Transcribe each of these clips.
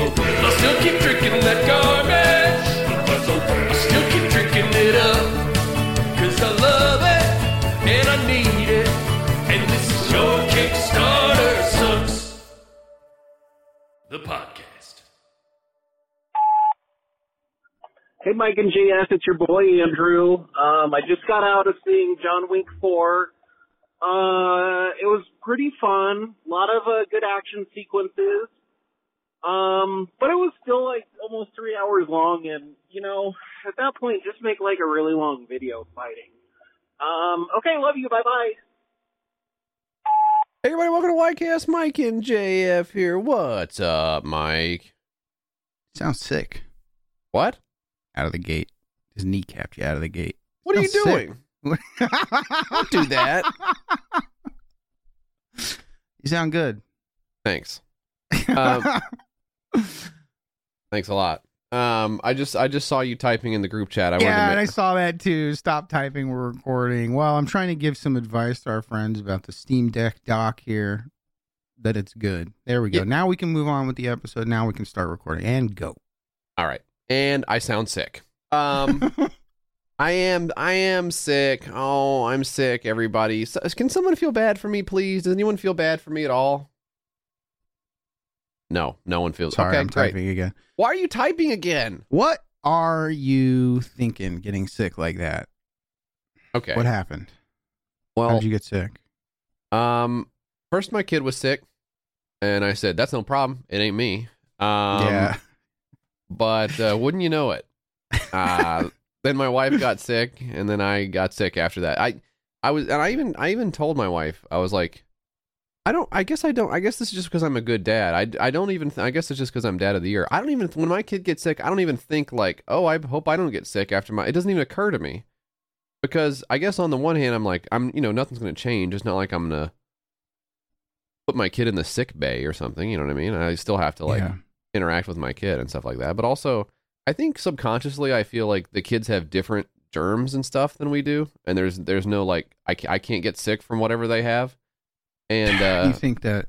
okay. I still keep drinking that garbage. I still keep drinking it up. Cause I love it and I need it. And this is your Kickstarter Sucks. The podcast. Hey, Mike and JF, it's your boy Andrew. Um, I just got out of seeing John Wick 4. Uh, it was pretty fun. A lot of uh, good action sequences. Um, but it was still like almost three hours long, and you know, at that point, just make like a really long video fighting. Um, okay, love you. Bye bye. Hey everybody, welcome to YKS. Mike and JF here. What's up, Mike? Sounds sick. What? Out of the gate. His kneecapped you out of the gate. What are you doing? Don't do that. You sound good. Thanks. Um, Thanks a lot. Um, I just I just saw you typing in the group chat. I yeah, and I saw that too. Stop typing. We're recording. Well, I'm trying to give some advice to our friends about the Steam Deck dock here. That it's good. There we go. Yeah. Now we can move on with the episode. Now we can start recording and go. All right. And I sound sick. Um I am I am sick. Oh, I'm sick, everybody. So, can someone feel bad for me, please? Does anyone feel bad for me at all? No, no one feels Sorry, okay. I'm great. typing again. Why are you typing again? What are you thinking? Getting sick like that? Okay. What happened? How well, did you get sick? um first my kid was sick and I said, "That's no problem. It ain't me." Um yeah. but uh, wouldn't you know it? Uh, then my wife got sick, and then I got sick after that. I, I was, and I even, I even told my wife, I was like, I don't, I guess I don't, I guess this is just because I'm a good dad. I, I don't even, I guess it's just because I'm dad of the year. I don't even, when my kid gets sick, I don't even think like, oh, I hope I don't get sick after my. It doesn't even occur to me, because I guess on the one hand, I'm like, I'm, you know, nothing's gonna change. It's not like I'm gonna put my kid in the sick bay or something. You know what I mean? I still have to like yeah. interact with my kid and stuff like that. But also, I think subconsciously, I feel like the kids have different germs and stuff than we do, and there's there's no like I I can't get sick from whatever they have, and you uh, think that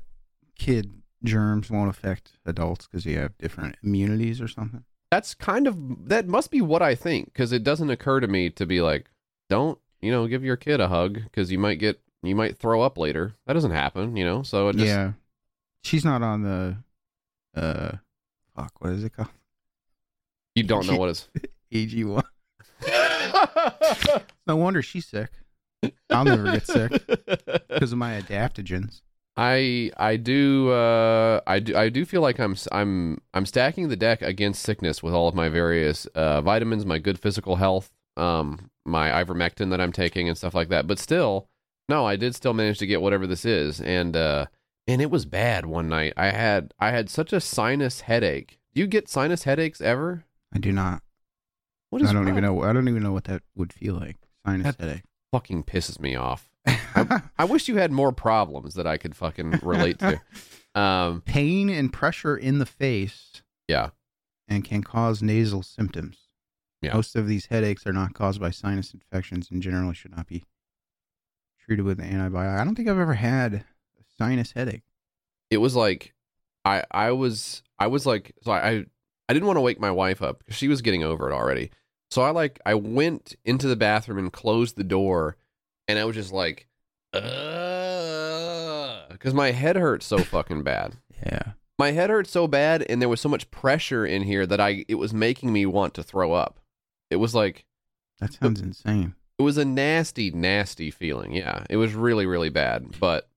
kid germs won't affect adults because you have different immunities or something? that's kind of that must be what I think because it doesn't occur to me to be like, don't you know, give your kid a hug because you might get you might throw up later. That doesn't happen, you know. So it just, yeah, she's not on the. Uh, fuck, what is it called? you don't know what is. AG one. No wonder she's sick. I'll never get sick because of my adaptogens. I I do uh I do I do feel like I'm I'm I'm stacking the deck against sickness with all of my various uh vitamins, my good physical health, um my ivermectin that I'm taking and stuff like that. But still, no, I did still manage to get whatever this is and uh and it was bad one night. I had I had such a sinus headache. Do you get sinus headaches ever? I do not. What is I don't wrong? even know. I don't even know what that would feel like. Sinus That- headache. Fucking pisses me off. I wish you had more problems that I could fucking relate to. Um Pain and pressure in the face. Yeah. And can cause nasal symptoms. Yeah. Most of these headaches are not caused by sinus infections and generally should not be treated with an antibiotic. I don't think I've ever had a sinus headache. it was like I I was I was like so I I didn't want to wake my wife up because she was getting over it already. So I like I went into the bathroom and closed the door, and I was just like, because my head hurt so fucking bad. Yeah. My head hurt so bad, and there was so much pressure in here that I it was making me want to throw up. It was like That sounds insane. it was a nasty, nasty feeling. Yeah, it was really, really bad. But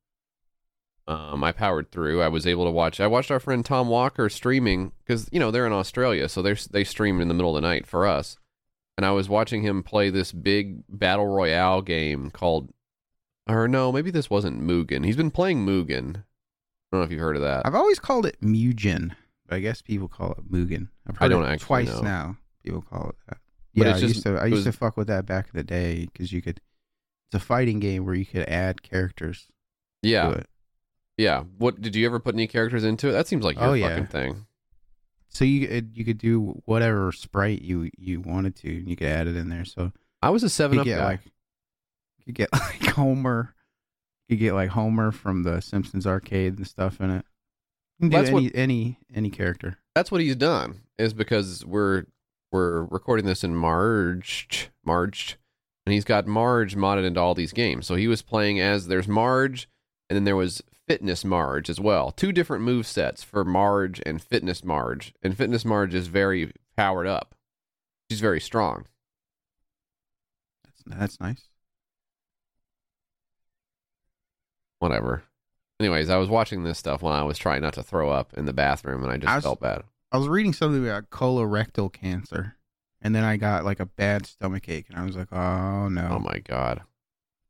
um, I powered through. I was able to watch. I watched our friend Tom Walker streaming because you know they're in Australia, so they they streamed in the middle of the night for us. And I was watching him play this big battle royale game called, or no, maybe this wasn't Mugen. He's been playing Mugen. I don't know if you've heard of that. I've always called it Mugen, but I guess people call it Mugen. I've heard I don't it actually twice know. now. People call it that. But yeah, I just- used to. I used was- to fuck with that back in the day because you could. It's a fighting game where you could add characters yeah, to it. yeah. What did you ever put any characters into it? That seems like your Oh, yeah. fucking thing. So you could- you could do whatever sprite you you wanted to, and you could add it in there. So I was a seven up get guy. like you could get like Homer. You could get like Homer from the Simpsons arcade and stuff in it. You can do That's what- any any any character. that's what he's done is because we're we're recording this in March March and he's got Marge modded into all these games. So he was playing as there's Marge and then there was Fitness Marge as well. Two different move sets for Marge and Fitness Marge. And Fitness Marge is very powered up. She's very strong. That's that's nice. Whatever. Anyways, I was watching this stuff when I was trying not to throw up in the bathroom, and I just I was- felt bad. I was reading something about colorectal cancer, and then I got like a bad stomach ache, and I was like, oh no, Oh my god.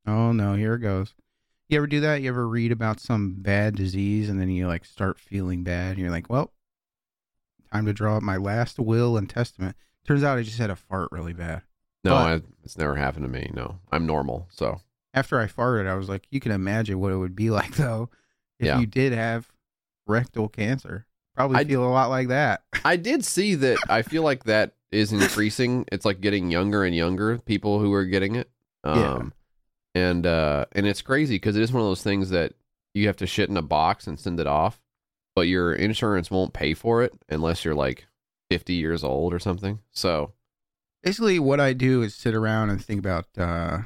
oh no, here it goes. You ever do that? You ever read about some bad disease, and then you like start feeling bad, and you're like, well, time to draw up my last will and testament. Turns out I just had a fart really bad. No, But- it's never happened to me. No, I'm normal. So After I farted, I was like, you can imagine what it would be like though if Yeah. you did have rectal cancer. Probably I- feel a lot like that. I did see that. I feel like that is increasing. It's like getting younger and younger people who are getting it. Um, Yeah. And uh, and it's crazy because it is one of those things that you have to shit in a box and send it off, but your insurance won't pay for it unless you're like 50 years old or something. So basically what I do is sit around and think about uh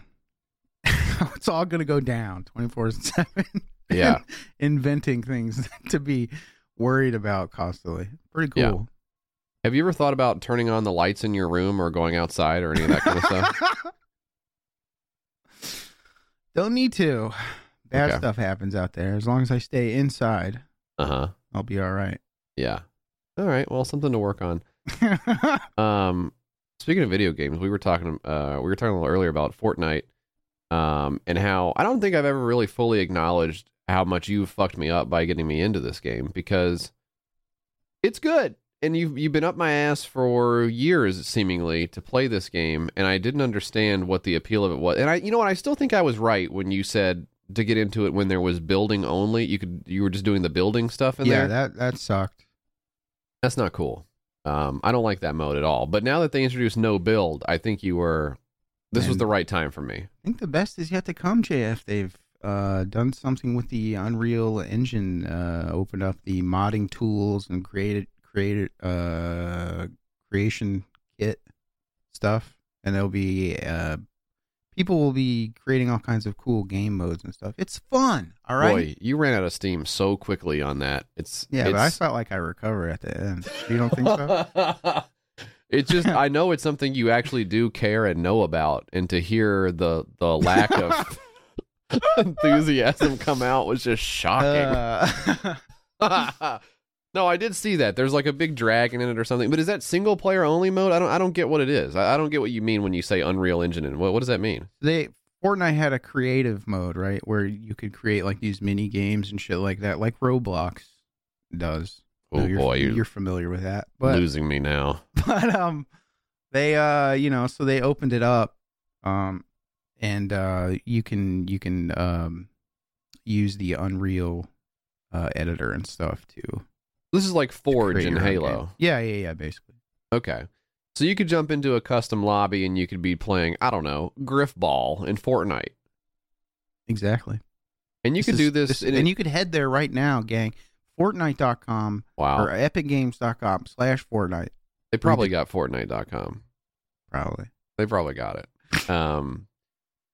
how it's all gonna go down twenty four seven. Yeah. Inventing things to be worried about constantly. Pretty Yeah. cool. have you ever thought about turning on the lights in your room or going outside or any of that kind of stuff? Don't need to. Bad Okay. stuff happens out there. As long as I stay inside, Uh huh. I'll be all right. Yeah. All right. Well, something to work on. Um, speaking of video games, we were talking. Uh, we were talking a little earlier about Fortnite, um, and how I don't think I've ever really fully acknowledged how much you fucked me up by getting me into this game because it's good, and you've you've been up my ass for years seemingly to play this game, and I didn't understand what the appeal of it was. And I, you know what, I still think I was right when you said to get into it when there was building only. You could you were just doing the building stuff in yeah, there. Yeah, that that sucked. That's not cool. Um, I don't like that mode at all. But now that they introduced no build, I think you were. This was the right time for me. I think the best is yet to come, JF. They've uh, done something with the Unreal Engine, uh, opened up the modding tools and created created uh, creation kit stuff, and there'll be uh, people will be creating all kinds of cool game modes and stuff. It's fun. All right. Boy, you ran out of steam so quickly on that. It's yeah, but I it's, felt like I recovered at the end. You don't think so? it's just I know it's something you actually do care and know about, and to hear the the lack of enthusiasm come out was just shocking. Uh, no, I did see that. There's like a big dragon in it or something. But is that single player only mode? I don't. I don't get what it is. I, I don't get what you mean when you say Unreal Engine. And what what does that mean? they Fortnite had a creative mode, right, where you could create like these mini games and shit like that, like Roblox does. Oh So you're, boy, you're, you're familiar with that, but losing me now. but um, they uh, you know, so they opened it up, um, and uh, you can you can um, use the Unreal uh editor and stuff too. This is like Forge and Halo. game. Yeah, yeah, yeah, basically. Okay. So you could jump into a custom lobby and you could be playing, I don't know, Grifball in Fortnite. Exactly. And you This could is- do this, in and you could head there right now, gang. Fortnite.com wow. or epicgames.com slash Fortnite. They probably got Fortnite.com. Probably. They probably got it. Um,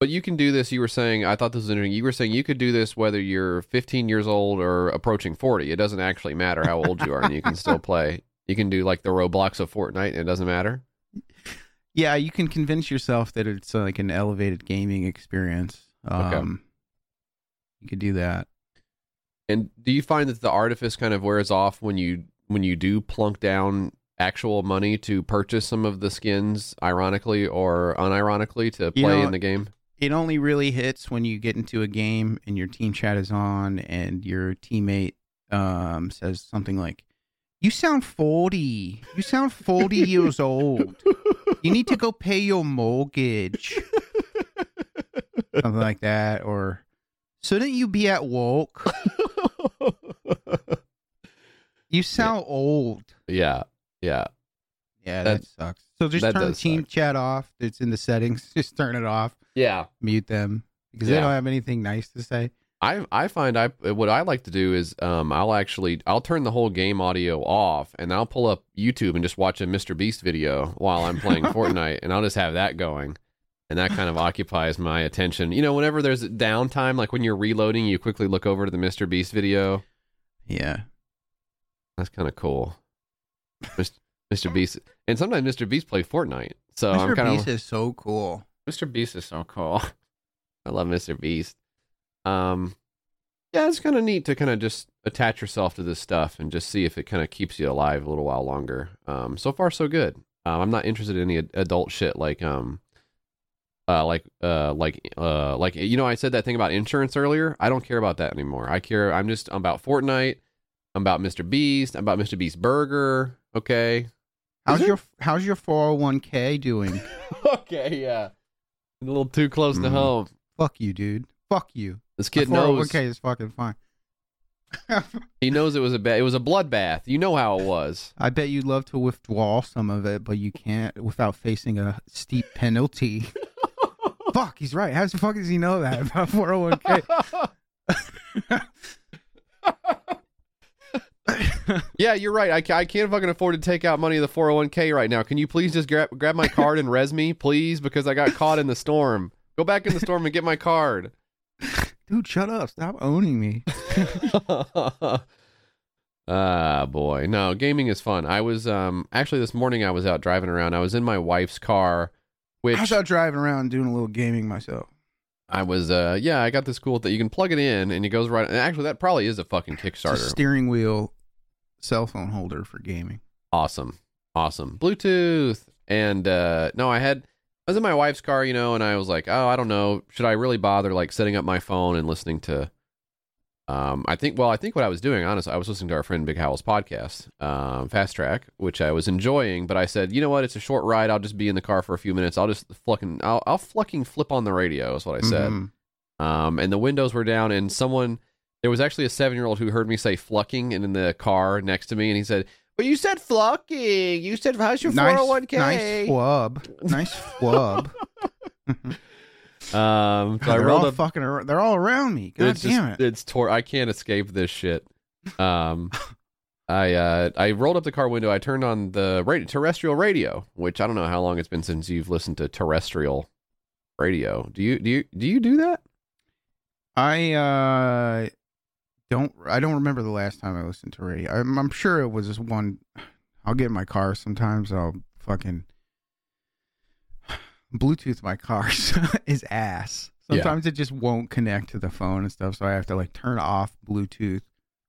but you can do this. You were saying, I thought this was interesting. You were saying you could do this whether you're 15 years old or approaching 40. It doesn't actually matter how old you are, and you can still play. You can do like the Roblox of Fortnite, and it doesn't matter. Yeah, you can convince yourself that it's uh, like an elevated gaming experience. Okay. Um, You could do that. And do you find that the artifice kind of wears off when you when you do plunk down actual money to purchase some of the skins, ironically or unironically, to You play know- in the game? It only really hits when you get into a game and your team chat is on and your teammate um, says something like, You sound 40. You sound 40 years old. You need to go pay your mortgage. Something like that. Or, Shouldn't you be at work? You sound old. yeah, yeah. Yeah, That- that, sucks. So just turn team suck. chat off. It's in the settings. Just turn it off. Yeah. Mute them because Yeah. they don't have anything nice to say. I I find I what I like to do is um I'll actually I'll turn the whole game audio off and I'll pull up YouTube and just watch a Mr. Beast video while I'm playing Fortnite and I'll just have that going. And that kind of occupies my attention. You know, whenever there's downtime, like when you're reloading, you quickly look over to the Mr. Beast video. Yeah. That's kind of cool. Mis- Mr. Beast, and sometimes Mr. Beast play Fortnite. So I'm Mr. kind Beast is so cool. Mr. Beast is so cool. I love Mr. Beast. Um, yeah, it's kind of neat to kind of just attach yourself to this stuff and just see if it kind of keeps you alive a little while longer. Um, so far so good. Um, I'm not interested in any ad- adult shit like um, uh, like uh, like uh, like you know, I said that thing about insurance earlier. I don't care about that anymore. I care. I'm just I'm about Fortnite. I'm about Mr. Beast. I'm about Mr. Beast Burger. Okay. How's your How's your 401k doing? okay. Yeah. A little too close to Mhm. home. Fuck you, dude. Fuck you. This kid knows. 401k is fucking fine. He knows it was a ba- it was a bloodbath. You know how it was. I bet you'd love to withdraw some of it, but you can't without facing a steep penalty. fuck, he's right. How the fuck does he know that about 401k? yeah, you're right. I, I can't fucking afford to take out money of the 401k right now. Can you please just grab grab my card and res me, please? Because I got caught in the storm. Go back in the storm and get my card. Dude, shut up. Stop owning me. ah, boy. No, gaming is fun. I was um actually this morning I was out driving around. I was in my wife's car, which I was out driving around doing a little gaming myself. I was uh yeah, I got this cool that you can plug it in and it goes right and actually that probably is a fucking It's a Kickstarter. steering wheel cell phone holder for gaming. awesome awesome bluetooth and uh no i had i was in my wife's car you know and i was like oh i don't know should i really bother like setting up my phone and listening to um i think well i think what i was doing honestly i was listening to our friend big howell's podcast um fast track which i was enjoying but i said you know what it's a short ride i'll just be in the car for a few minutes i'll just fucking i'll, I'll fucking flip on the radio is what i said Mhm. um, and the windows were down, and someone there was actually a seven year old who heard me say flucking and in the car next to me, and he said, "But you said flucking. You said how's your four Nice, hundred one k?" nice flub. Nice flub. Um, so I they're rolled all up. fucking. ar- They're all around me. God it's damn just, it! it's tor- I can't escape this shit. Um, I uh, I rolled up the car window. I turned on the radio, terrestrial radio, which I don't know how long it's been since you've listened to terrestrial radio. Do you do you do you do that? I uh don't. I don't remember the last time I listened to radio. I'm, I'm sure it was just one. I'll get in my car sometimes. I'll fucking Bluetooth my car is ass. Yeah. Sometimes it just won't connect to the phone and stuff, so I have to like turn off Bluetooth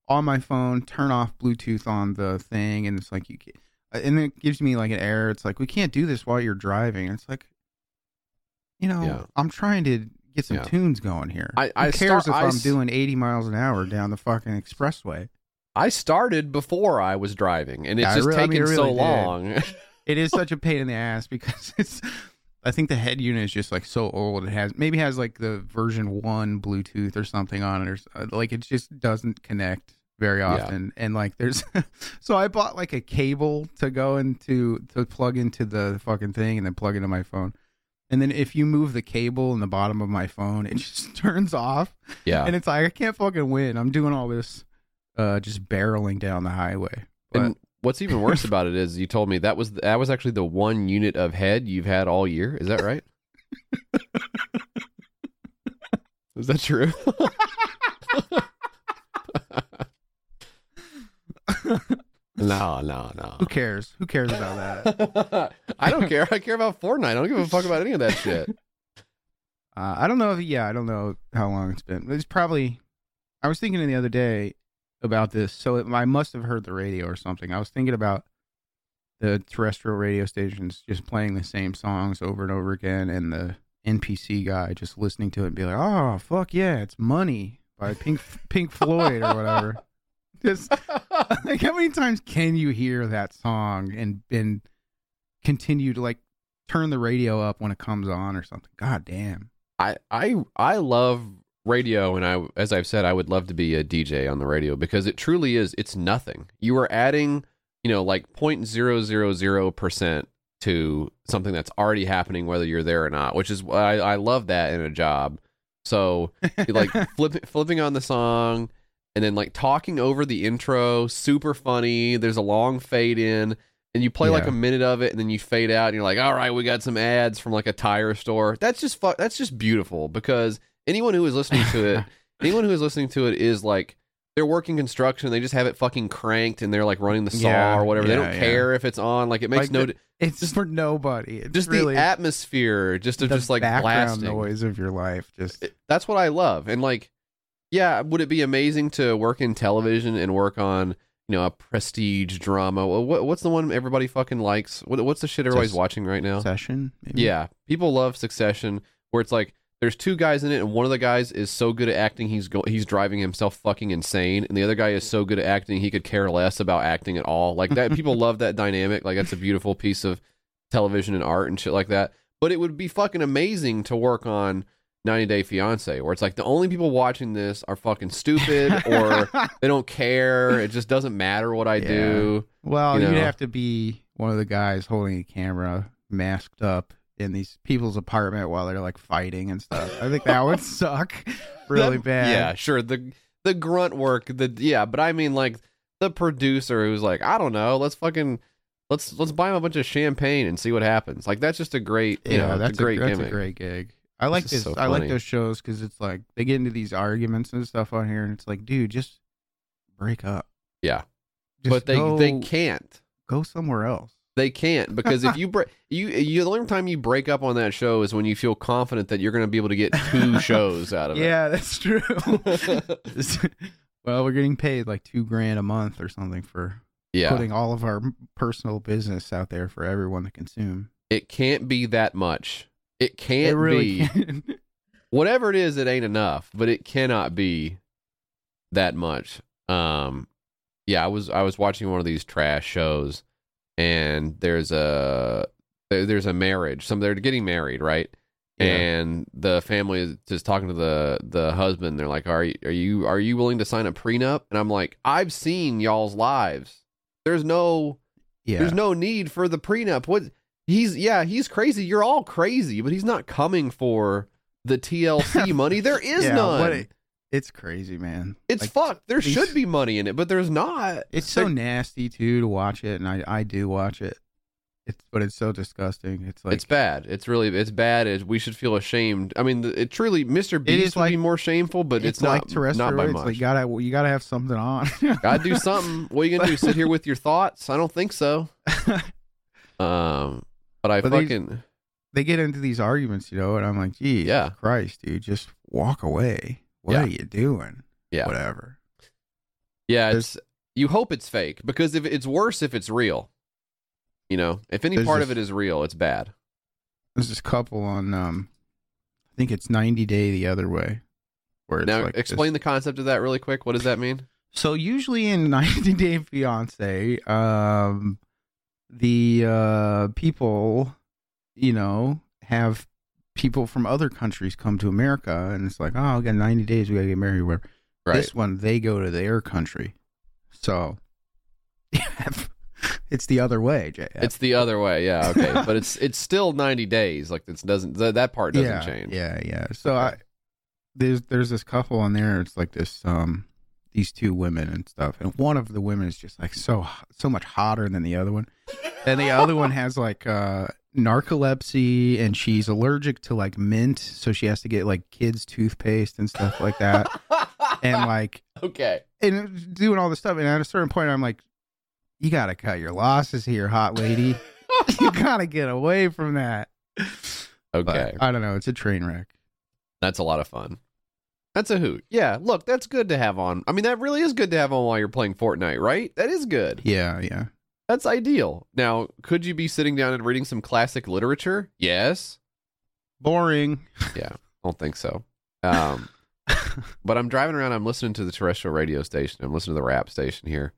on my phone, turn off Bluetooth on the thing, and it's like you can uh, and it gives me like an error. It's like we can't do this while you're driving. It's like, you know, Yeah. I'm trying to get some Yeah. tunes going here. I- Who I cares start- if I I'm doing 80 miles an hour down the fucking expressway? I started before I was driving, and it's Yeah, just re- I mean, it so did. long. It is such a pain in the ass because it's. I think the head unit is just like so old. It has maybe has like the version one Bluetooth or something on it, or uh, like it just doesn't connect very Yeah. often. And like there's, so I bought like a cable to go into to plug into the fucking thing and then plug into my phone. And then if you move the cable in the bottom of my phone, it just turns off. yeah, And it's like I can't fucking win. I'm doing all this, uh, just barreling down the highway. But and what's even worse about it is you told me that was that was actually the one unit of head you've had all year. Is that right? is that true? no, no, no. who cares? Who cares about that? I don't care. I care about Fortnite. I don't give a fuck about any of that shit. Uh, I don't know if yeah, I don't know how long it's been. It's probably. I was thinking the other day about this, so it, I must have heard the radio or something. I was thinking about the terrestrial radio stations just playing the same songs over and over again, and the NPC guy just listening to it and be like, "Oh fuck yeah, it's Money by Pink Pink Floyd or whatever." Just like how many times can you hear that song and and continue to like turn the radio up when it comes on or something? God damn. I I I love radio and I as I've said I would love to be a DJ on the radio because it truly is it's nothing. You are adding, you know, like 0.000% to something that's already happening whether you're there or not, which is I I love that in a job. So, like flip, flipping on the song and then like talking over the intro, super funny. There's a long fade in and you play like a minute of it and then you fade out and you're like, all right, we got some ads from like a tire store. That's just fu- that's just beautiful because anyone who is listening to it, anyone who is listening to it is like they're working construction. They just have it fucking cranked, and they're like running the saw Yeah, or whatever. they don't yeah. care if it's on. Like it makes Like no. the- It's just for nobody. It's just really the atmosphere, just of the just like background blasting. noise of your life. Just It- that's what I love. And like, yeah, would it be amazing to work in television and work on you know a prestige drama? What, what's the one everybody fucking likes? What, what's the shit everybody's watching right now? Succession. Maybe? Yeah, people love Succession, where it's like there's two guys in it, and one of the guys is so good at acting he's go- he's driving himself fucking insane, and the other guy is so good at acting he could care less about acting at all. Like that, people love that dynamic. Like that's a beautiful piece of television and art and shit like that. But it would be fucking amazing to work on 90 Day Fiance, where it's like the only people watching this are fucking stupid or they don't care. It just doesn't matter what I Yeah. do. well, you would know. have to be one of the guys holding a camera, masked up in these people's apartment while they're like fighting and stuff. I think that would suck really That- bad. Yeah, sure. The the grunt work, the yeah, but I mean like the producer who's like, I don't know, let's fucking let's let's buy him a bunch of champagne and see what happens. Like that's just a great, you yeah, know, that's a great that's gimmick. a great gig. I like is this. so I like those shows because it's like they get into these arguments and stuff on here, and it's like, dude, just break up. Yeah. Just but they go, they can't. go somewhere else. They can't because if you break you you the only time you break up on that show is when you feel confident that you're going to be able to get two shows out of it. Yeah, that's true. well, we're getting paid like two grand a month or something for yeah. putting all of our personal business out there for everyone to consume. It can't be that much. It can't it really be. can. whatever it is, it ain't enough, but it cannot be that much. Um, yeah, I was I was watching one of these trash shows, and there's a there's a marriage. Some they're getting married, right? Yeah. And the family is just talking to the the husband. They're like, "Are you are you are you willing to sign a prenup?" And I'm like, "I've seen y'all's lives. There's no yeah. there's no need for the prenup. What he's yeah, he's crazy. You're all crazy, but he's not coming for the TLC money. There is Yeah, none. It's crazy, man. it's Like, fucked. There these- should be money in it, but there's not. It's so There- nasty too to watch it, and I I do watch it. It's but it's so disgusting. It's like it's bad. It's really it's bad. It, we should feel ashamed. I mean, it truly Mr. Beast would be more shameful, but it's, like not terrestrial. not by it's much. like gotta you gotta have something on. Gotta do something. What are you gonna do? Sit here with your thoughts? I don't think so. Um, but I But they- fucking they get into these arguments, you know, and I'm like, geez, Yeah. Christ, dude, just walk away. What Yeah. are you doing? Yeah. Whatever. Yeah, There's- it's you hope it's fake because if it's worse if it's real. You know, if any part of it is real, it's bad. There's this couple on um I think it's 90 Day the Other Way. Where it's now, like this- explain the concept of that really quick. What does that mean? So usually in 90 Day Fiance, um, the uh, people, you know, have people from other countries come to America, and it's like, oh, we got 90 days, we gotta get married. Where Right. this one, they go to their country, so it's the other way. JF. It's the other way. Yeah, okay. but it's it's still 90 days. Like it doesn't th- that part doesn't yeah, change. Yeah, yeah. So Okay. I there's there's this couple on there. It's like this um these two women and stuff, and one of the women is just like so so much hotter than the other one, and the other one has like uh narcolepsy and she's allergic to like mint, so she has to get like kids toothpaste and stuff like that, and like okay. and doing all this stuff. And at a certain point, I'm like, you gotta cut your losses here, hot lady. you gotta get away from that. But Okay. I don't know. It's a train wreck. That's a lot of fun. That's a hoot. Yeah, look, that's good to have on. I mean, that really is good to have on while you're playing Fortnite, right? That is good. Yeah, yeah. That's ideal. Now, could you be sitting down and reading some classic literature? Yes. Boring. Yeah, I don't think so. Um, but I'm driving around. I'm listening to the terrestrial radio station. I'm listening to the rap station here,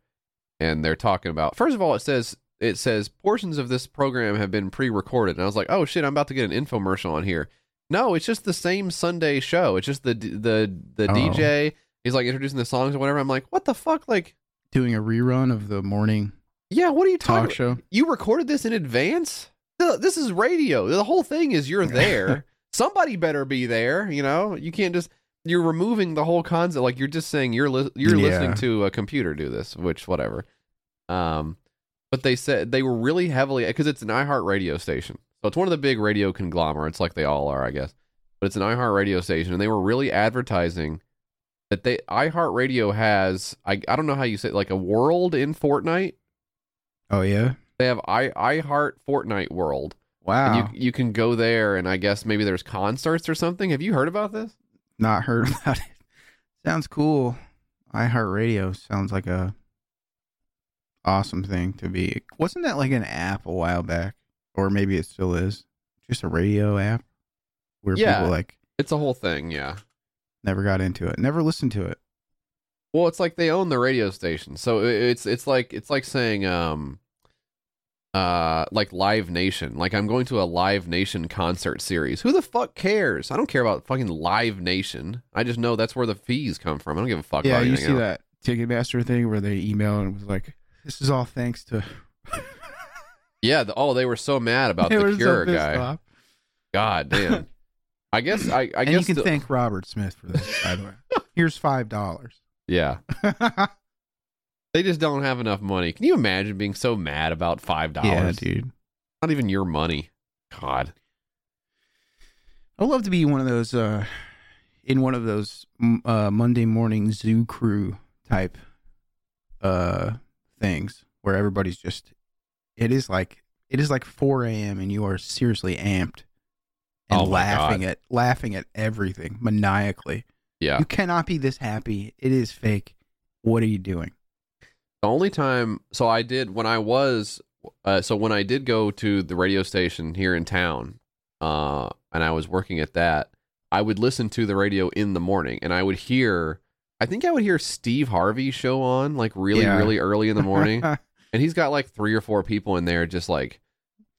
and they're talking about. First of all, it says it says portions of this program have been pre-recorded, and I was like, oh shit, I'm about to get an infomercial on here. No, it's just the same Sunday show. It's just the the the Oh. DJ. He's like introducing the songs or whatever. I'm like, what the fuck? Like, Doing a rerun of the morning yeah, what are you talking? talk show. You recorded this in advance? This is radio. The whole thing is you're there. Somebody better be there. You know, you can't just you're removing the whole concept. Like you're just saying you're li- you're Yeah. listening to a computer do this, which whatever. Um, but they said they were really heavily because it's an iHeart radio station, so it's one of the big radio conglomerates, like they all are, I guess. But it's an iHeart radio station, and they were really advertising that they iHeartRadio has I I don't know how you say it, like a world in Fortnite. Oh yeah. They have i iHeart Fortnite World. Wow. And you you can go there and I guess maybe there's concerts or something. Have you heard about this? Not heard about it. Sounds cool. iHeartRadio sounds like a awesome thing to be. Wasn't that like an app a while back, or maybe it still is? Just a radio app where Yeah. people like It's a whole thing, yeah. never got into it, never listened to it. Well, it's like they own the radio station, so it's it's like it's like saying um, uh, like Live Nation. Like I'm going to a Live Nation concert series. Who the fuck cares? I don't care about fucking Live Nation. I just know that's where the fees come from. I don't give a fuck yeah, about you see else. that Ticketmaster thing where they email and was like, "This is all thanks to." Yeah. The, oh, they were so mad about They the so Cure pissed guy. off. God damn. I guess I I and guess you can the- thank Robert Smith for this, by the way. Here's five dollars. Yeah. They just don't have enough money. Can you imagine being so mad about five dollars? yeah, dude. Not even your money. God. I'd love to be one of those uh in one of those uh Monday morning zoo crew type uh things where everybody's just it is like it is like 4 a.m. and you are seriously amped and Oh laughing God. at laughing at everything maniacally. Yeah. You cannot be this happy. It is fake. What are you doing? The only time, so I did when I was, uh, so when I did go to the radio station here in town, uh, and I was working at that, I would listen to the radio in the morning, and I would hear, I think I would hear Steve Harvey show on like really, Yeah. really early in the morning, and he's got like three or four people in there just like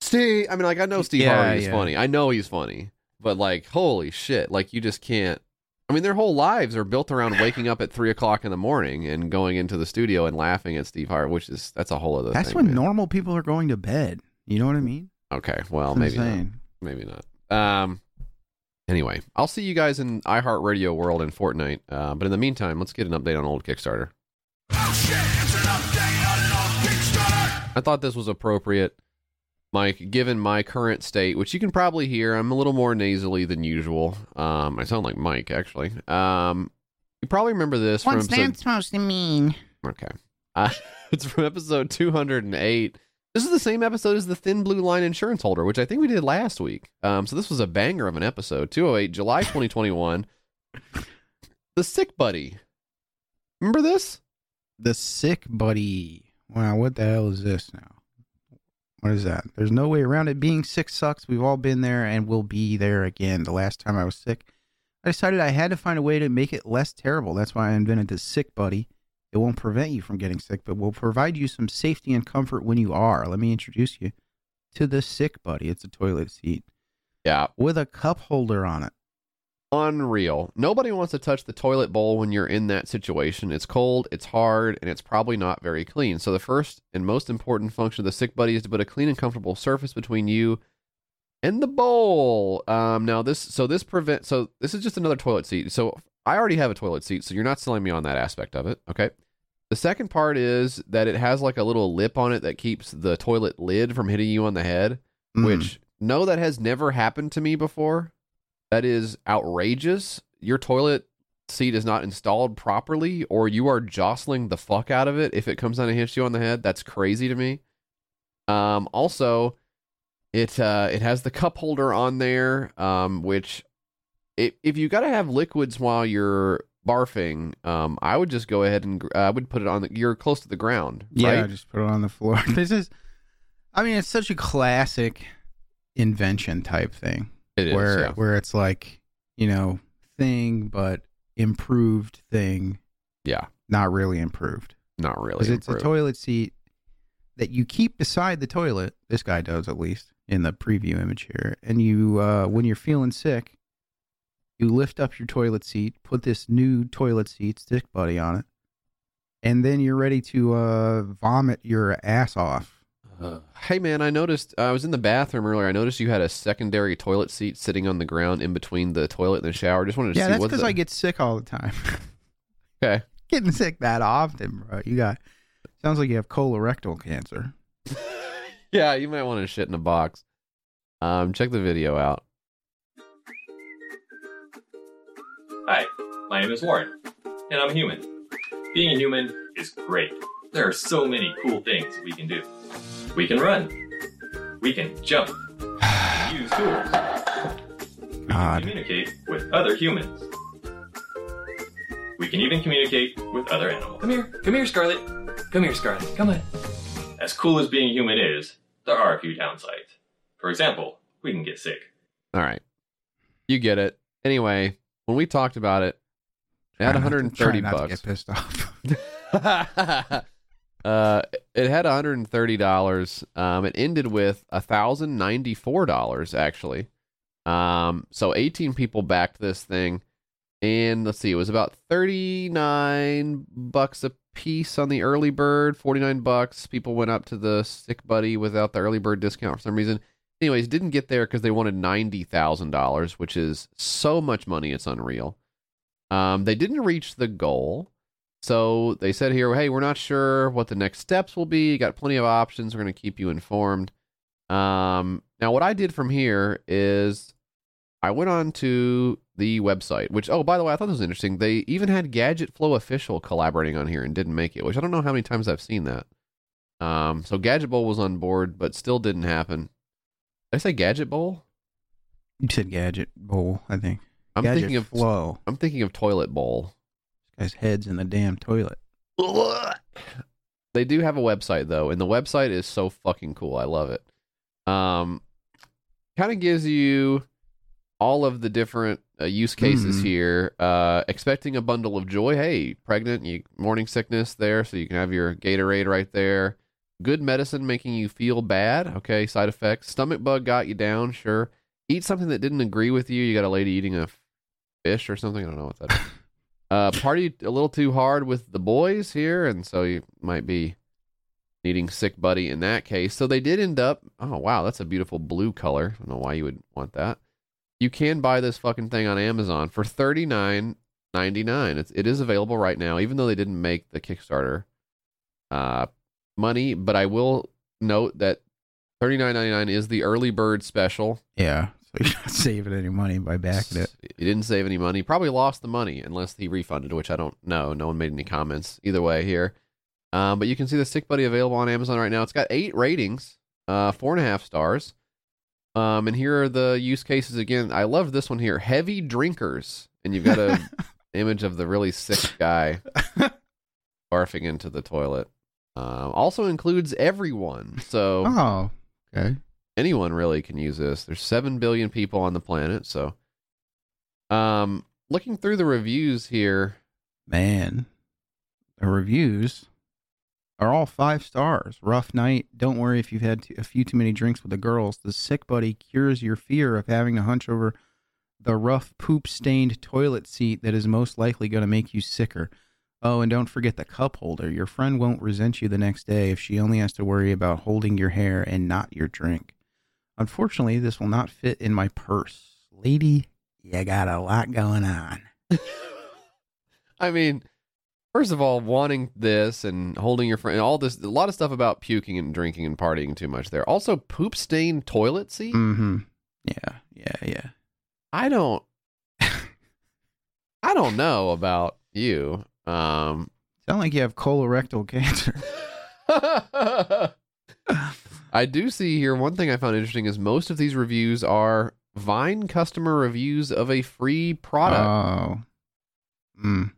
Steve. I mean, like I know Steve Yeah, Harvey is yeah. funny, I know he's funny, but like holy shit, like you just can't. I mean, their whole lives are built around waking up at three o'clock in the morning and going into the studio and laughing at Steve Harvey, which is that's a whole other. That's thing, when man. normal people are going to bed. You know what I mean? Okay, well, It's maybe not. maybe not. Um. Anyway, I'll see you guys in iHeartRadio world in Fortnite. Uh, but in the meantime, let's get an update on old Kickstarter. I thought this was appropriate, Mike, given my current state, which you can probably hear. I'm a little more nasally than usual. Um, I sound like Mike, actually. Um, you probably remember this from episode supposed to mean? Okay. Uh, it's from episode 208. This is the same episode as the Thin Blue Line insurance holder, which I think we did last week. Um, so this was a banger of an episode. 208, July 2021. the Sick Buddy. Remember this? The sick buddy. Wow, what the hell is this now? What is that? There's no way around it. Being sick sucks. We've all been there and we'll be there again. The last time I was sick, I decided I had to find a way to make it less terrible. That's why I invented the sick buddy. It won't prevent you from getting sick, but will provide you some safety and comfort when you are. Let me introduce you to the sick buddy. It's a toilet seat Yeah. with a cup holder on it. Unreal. Nobody wants to touch the toilet bowl when you're in that situation. It's cold, it's hard, and it's probably not very clean. So the first and most important function of the Sick Buddy is to put a clean and comfortable surface between you and the bowl. Um, now this, so this prevent, so this is just another toilet seat. So I already have a toilet seat, so you're not selling me on that aspect of it. Okay. The second part is that it has like a little lip on it that keeps the toilet lid from hitting you on the head Mm. which no that has never happened to me before that is outrageous your toilet seat is not installed properly or you are jostling the fuck out of it if it comes down and hits you on the head that's crazy to me um also it uh it has the cup holder on there um which if, if you got to have liquids while you're barfing um i would just go ahead and gr- uh, i would put it on the you're close to the ground Yeah, right? just put it on the floor. This is, I mean, it's such a classic invention type thing it is where yeah. where it's like you know thing but improved thing, yeah not really improved not really because it's a toilet seat that you keep beside the toilet. This guy does at least in the preview image here, and you uh, when you're feeling sick, you lift up your toilet seat, put this new toilet seat sick buddy on it, and then you're ready to uh, vomit your ass off. Hey man, I noticed I was in the bathroom earlier. I noticed you had a secondary toilet seat sitting on the ground in between the toilet and the shower. Just wanted to Yeah, see that's what's because the- I get sick all the time. okay. Getting sick that often, bro. You got sounds like you have colorectal cancer. yeah, you might want to shit in a box. Um, check the video out. Hi, my name is Warren. and I'm a human. Being a human is great. There are so many cool things we can do. We can run. We can jump. Use tools. We can communicate with other humans. We can even communicate with other animals. Come here. Come here, Scarlet. Come here, Scarlet. Come on. As cool as being human is, there are a few downsides. For example, we can get sick. All right. You get it. Anyway, when we talked about it, it had Try not to- 130 try not to bucks. get pissed off. uh, it had $130. Um, it ended with $1,094 actually. Um, so 18 people backed this thing. And let's see, it was about 39 bucks a piece on the early bird, 49 bucks. People went up to the sick buddy without the early bird discount for some reason. Anyways, didn't get there because they wanted $90,000, which is so much money, it's unreal. Um, they didn't reach the goal. So they said here, hey, we're not sure what the next steps will be. You got plenty of options. We're going to keep you informed. Um, now, what I did from here is I went on to the website, which, oh, by the way, I thought this was interesting. They even had Gadget Flow Official collaborating on here and didn't make it, which I don't know how many times I've seen that. Um, so Gadget Bowl was on board, but still didn't happen. Did I say Gadget Bowl? you said gadget bowl, I think. I'm gadget thinking of flow. I'm thinking of Toilet Bowl. Guy's head's in the damn toilet. They do have a website though, and the website is so fucking cool. I love it. Um, kind of gives you all of the different uh, use cases Mhm. here. Uh, expecting a bundle of joy. Hey, pregnant, you morning sickness there, so you can have your Gatorade right there. Good medicine making you feel bad. Okay, side effects. Stomach bug got you down. Sure. Eat something that didn't agree with you. You got a lady eating a fish or something. I don't know what that is. Uh, party a little too hard with the boys here, and so you might be needing sick buddy in that case. So they did end up. Oh wow, that's a beautiful blue color. I don't know why you would want that. You can buy this fucking thing on Amazon for thirty nine ninety nine. It's it is available right now, even though they didn't make the Kickstarter uh money. But I will note that thirty nine ninety nine is the early bird special. Yeah. You're not saving any money by backing it. He didn't save any money. Probably lost the money unless he refunded, which I don't know. No one made any comments either way here. Um, but you can see the Sick Buddy available on Amazon right now. It's got eight ratings, uh, four and a half stars. Um, and here are the use cases again. I love this one here: heavy drinkers, and you've got a image of the really sick guy barfing into the toilet. Um, also includes everyone, so Oh, okay. Anyone really can use this. There's 7 billion people on the planet, so um looking through the reviews here, Man, the reviews are all five stars. Rough night. Don't worry if you've had a few too many drinks with the girls. The sick buddy cures your fear of having to hunch over the rough poop stained toilet seat that is most likely going to make you sicker. Oh, and don't forget the cup holder. Your friend won't resent you the next day if she only has to worry about holding your hair and not your drink. Unfortunately, this will not fit in my purse. Lady, you got a lot going on. I mean, first of all, wanting this and holding your friend, all this, a lot of stuff about puking and drinking and partying too much there. Also, poop stained toilet seat. Mm-hmm. Yeah, yeah, yeah. I don't, I don't know about you. Um, Sound like you have colorectal cancer. I do see here one thing I found interesting is most of these reviews are Vine customer reviews of a free product. Oh. Mm.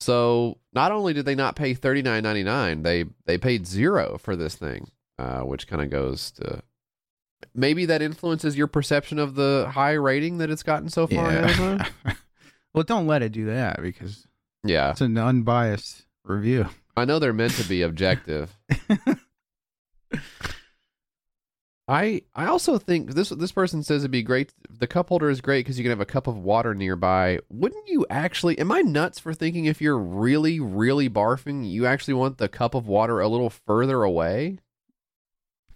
So not only did they not pay thirty nine ninety nine, they they paid zero for this thing, uh, which kind of goes to maybe that influences your perception of the high rating that it's gotten so far. Yeah. well, don't let it do that because yeah, it's an unbiased review. I know they're meant to be objective. I I also think this this person says it'd be great. The cup holder is great because you can have a cup of water nearby. Wouldn't you actually? Am I nuts for thinking if you're really really barfing, you actually want the cup of water a little further away?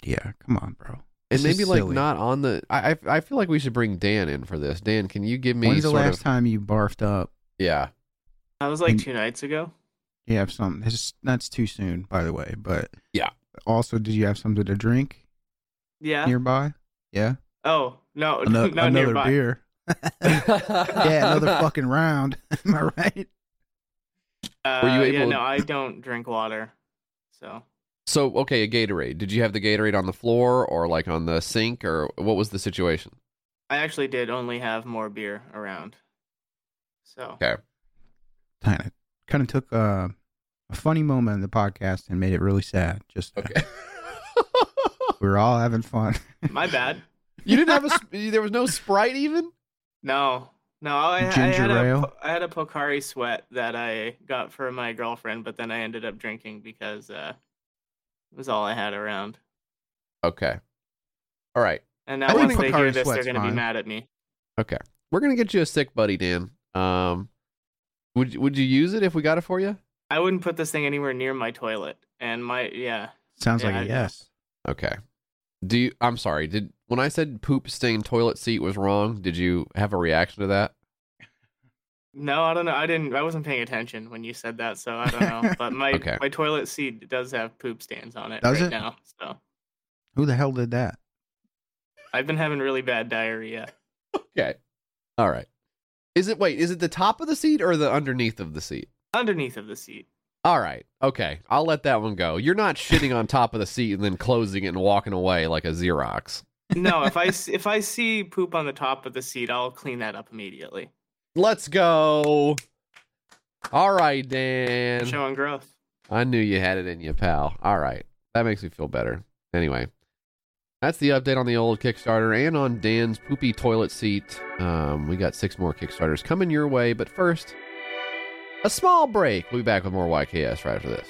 Yeah, come on, bro. And This maybe is like silly. not on the. I I I feel like we should bring Dan in for this. Dan, can you give me When's the sort last of? time you barfed up? Yeah, That was like Mm. two nights ago. You have some. That's too soon, by the way. But Yeah. Also, did you have something to drink Yeah. nearby? Yeah. Oh no, Ano- not another nearby. beer. Yeah, another fucking round. Am I right? Uh, Were you able? yeah, able- no, I don't drink water. So So okay, a Gatorade. Did you have the Gatorade on the floor or like on the sink or what was the situation? I actually did only have more beer around. So Okay. Kind of, kind of took uh, a funny moment in the podcast and made it really sad. Just Okay. we were all having fun. my bad. you didn't have a sp- there was no Sprite even? No, no, I, I Ginger had a ale? Po- I had a Pocari sweat that I got for my girlfriend, but then I ended up drinking because uh, it was all I had around. Okay. All right. And now I think once they hear this, they're Sweat's gonna be fine. mad at me. Okay. We're going to get you a sick buddy, Dan. Um would would you use it if we got it for you? I wouldn't put this thing anywhere near my toilet. And my yeah, Sounds Yeah, like I a know. yes. Okay. Do you I'm sorry. Did when I said poop stained toilet seat was wrong, did you have a reaction to that? no, I don't know. I didn't. I wasn't paying attention when you said that, so I don't know. But my Okay. my toilet seat does have poop stains on it Does right it? now. So Who the hell did that? I've been having really bad diarrhea. Okay. All right. Is it wait, is it the top of the seat or the underneath of the seat? Underneath of the seat. All right. Okay. I'll let that one go. You're not shitting on top of the seat and then closing it and walking away like a Xerox. No, if I if I see poop on the top of the seat, I'll clean that up immediately. Let's go. All right, Dan. Showing growth. I knew you had it in you, pal. All right. That makes me feel better. Anyway, that's the update on the old Kickstarter and on Dan's poopy toilet seat. Um, we got six more Kickstarters coming your way, but first, a small break. We'll be back with more YKS right after this.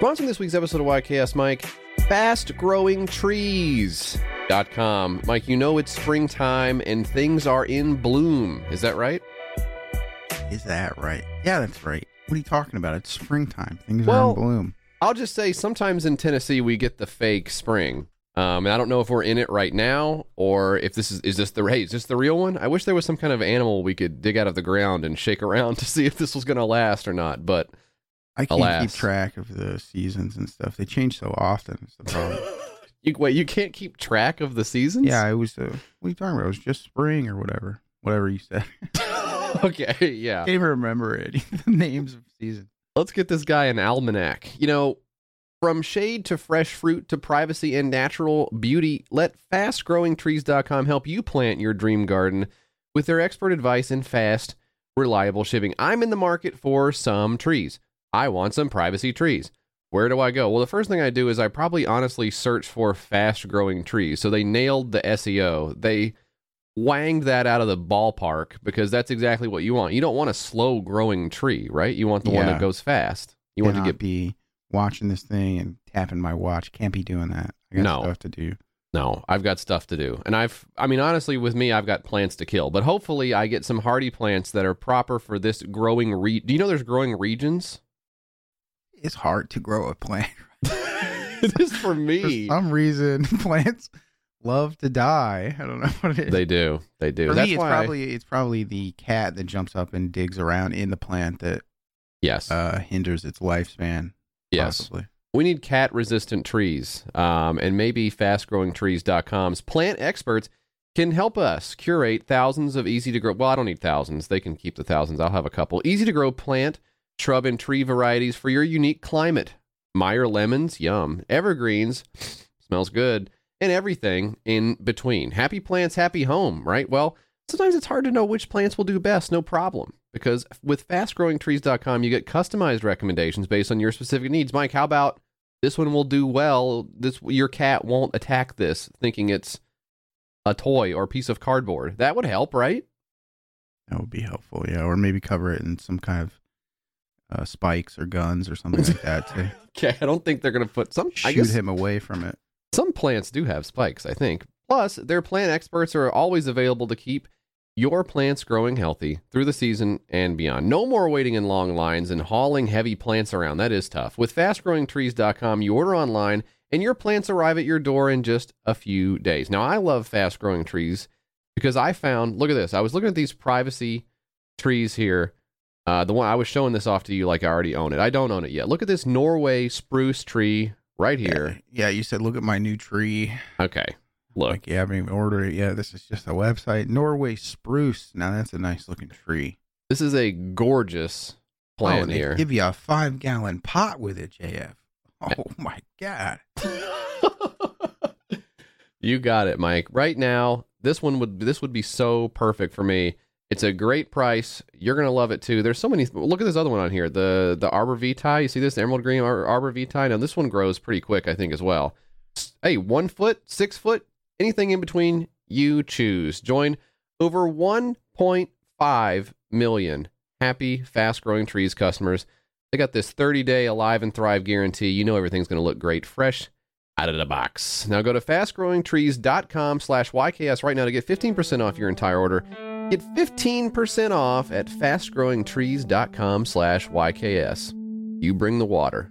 Sponsoring this week's episode of YKS, Mike, fastgrowingtrees.com. Mike, you know it's springtime and things are in bloom. Is that right? Is that right? Yeah, that's right. What are you talking about? It's springtime. Things are in bloom. I'll just say sometimes in Tennessee we get the fake spring. Um, and I don't know if we're in it right now or if this is is this the hey, is this the real one? I wish there was some kind of animal we could dig out of the ground and shake around to see if this was gonna last or not. But I can't alas. keep track of the seasons and stuff. They change so often. It's the problem. you wait, you can't keep track of the seasons? yeah, it was. Uh, what are you talking about? It was just spring or whatever. Whatever you said. okay, yeah. I can't even remember any of the names of seasons. Let's get this guy an almanac. You know, from shade to fresh fruit to privacy and natural beauty, let fastgrowingtrees.com help you plant your dream garden with their expert advice and fast, reliable shipping. I'm in the market for some trees. I want some privacy trees. Where do I go? Well, the first thing I do is I probably honestly search for fast growing trees. So they nailed the SEO. They wanged that out of the ballpark because that's exactly what you want. You don't want a slow growing tree, right? You want the one that goes fast. You want to get be watching this thing and tapping my watch. Can't be doing that. I got No. stuff to do. No, I've got stuff to do. And I've I mean honestly with me I've got plants to kill, but hopefully I get some hardy plants that are proper for this growing re Do you know there's growing regions? It's hard to grow a plant. it is for For me. some reason, plants love to die. I don't know what it is. They do. They do. For That's me, it's why probably it's probably the cat that jumps up and digs around in the plant that Yes. uh, hinders its lifespan. yes. Possibly. We need cat resistant trees. Um, and maybe fastgrowingtrees.com's plant experts can help us curate thousands of easy to grow. Well, I don't need thousands. They can keep the thousands. I'll have a couple. Easy to grow plant, shrub, and tree varieties for your unique climate. Meyer lemons, yum. Evergreens, smells good. And everything in between. Happy plants, happy home, right? Well, sometimes it's hard to know which plants will do best, no problem. Because with fastgrowingtrees.com, you get customized recommendations based on your specific needs. Mike, how about this one will do well? This your cat won't attack this thinking it's a toy or a piece of cardboard. That would help, right? That would be helpful. Yeah, or maybe cover it in some kind of uh, spikes or guns or something like that to Okay, I don't think they're gonna put some. Shoot guess him away from it. Some plants do have spikes. I think. Plus, their plant experts are always available to keep your plants growing healthy through the season and beyond. No more waiting in long lines and hauling heavy plants around. That is tough. With fastgrowingtrees.com, you order online and your plants arrive at your door in just a few days. Now, I love fast growing trees because I found, look at this. I was looking at these privacy trees here. Uh, the one I was showing this off to you like I already own it. I don't own it yet. Look at this Norway spruce tree right here. Yeah, you said look at my new tree. Okay, look. Like you haven't even ordered it yet. This is just a website. Norway spruce. Now that's a nice looking tree. This is a gorgeous oh, plant they here. Give you a five gallon pot with it, JF. Eh. Oh my god. you got it, Mike. Right now, this one would this would be so perfect for me. It's a great price. You're gonna love it too. There's so many. Look at this other one on here. The the Arbor Vitae. You see this Emerald Green Ar- Arbor Vitae. Now this one grows pretty quick, I think, as well. Hey, one foot, six foot, anything in between, you choose. Join over 1.5 million happy, fast growing trees customers. They got this 30 day alive and thrive guarantee. You know everything's to look great, fresh out of the box. Now go to fastgrowingtrees.com slash YKS right now to get 15% off your entire order. Get 15% off at fastgrowingtrees.com slash YKS. You bring the water.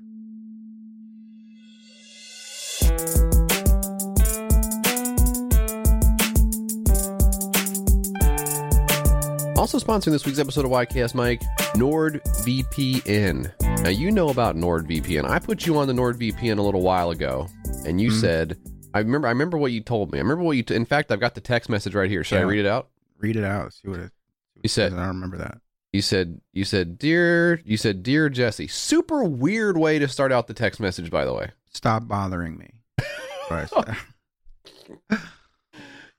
Also sponsoring this week's episode of YKS Mike, NordVPN. Now you know about NordVPN. I put you on the NordVPN a little while ago, and you Mhm. said, "I remember. I remember what you told me. I remember what you. T- in fact, I've got the text message right here. Should I read it out? Read it out. See what it. see what You said- says. I don't remember that. You said, you said, dear, you said, dear Jesse. Super weird way to start out the text message, by the way. Stop bothering me. That's what I said.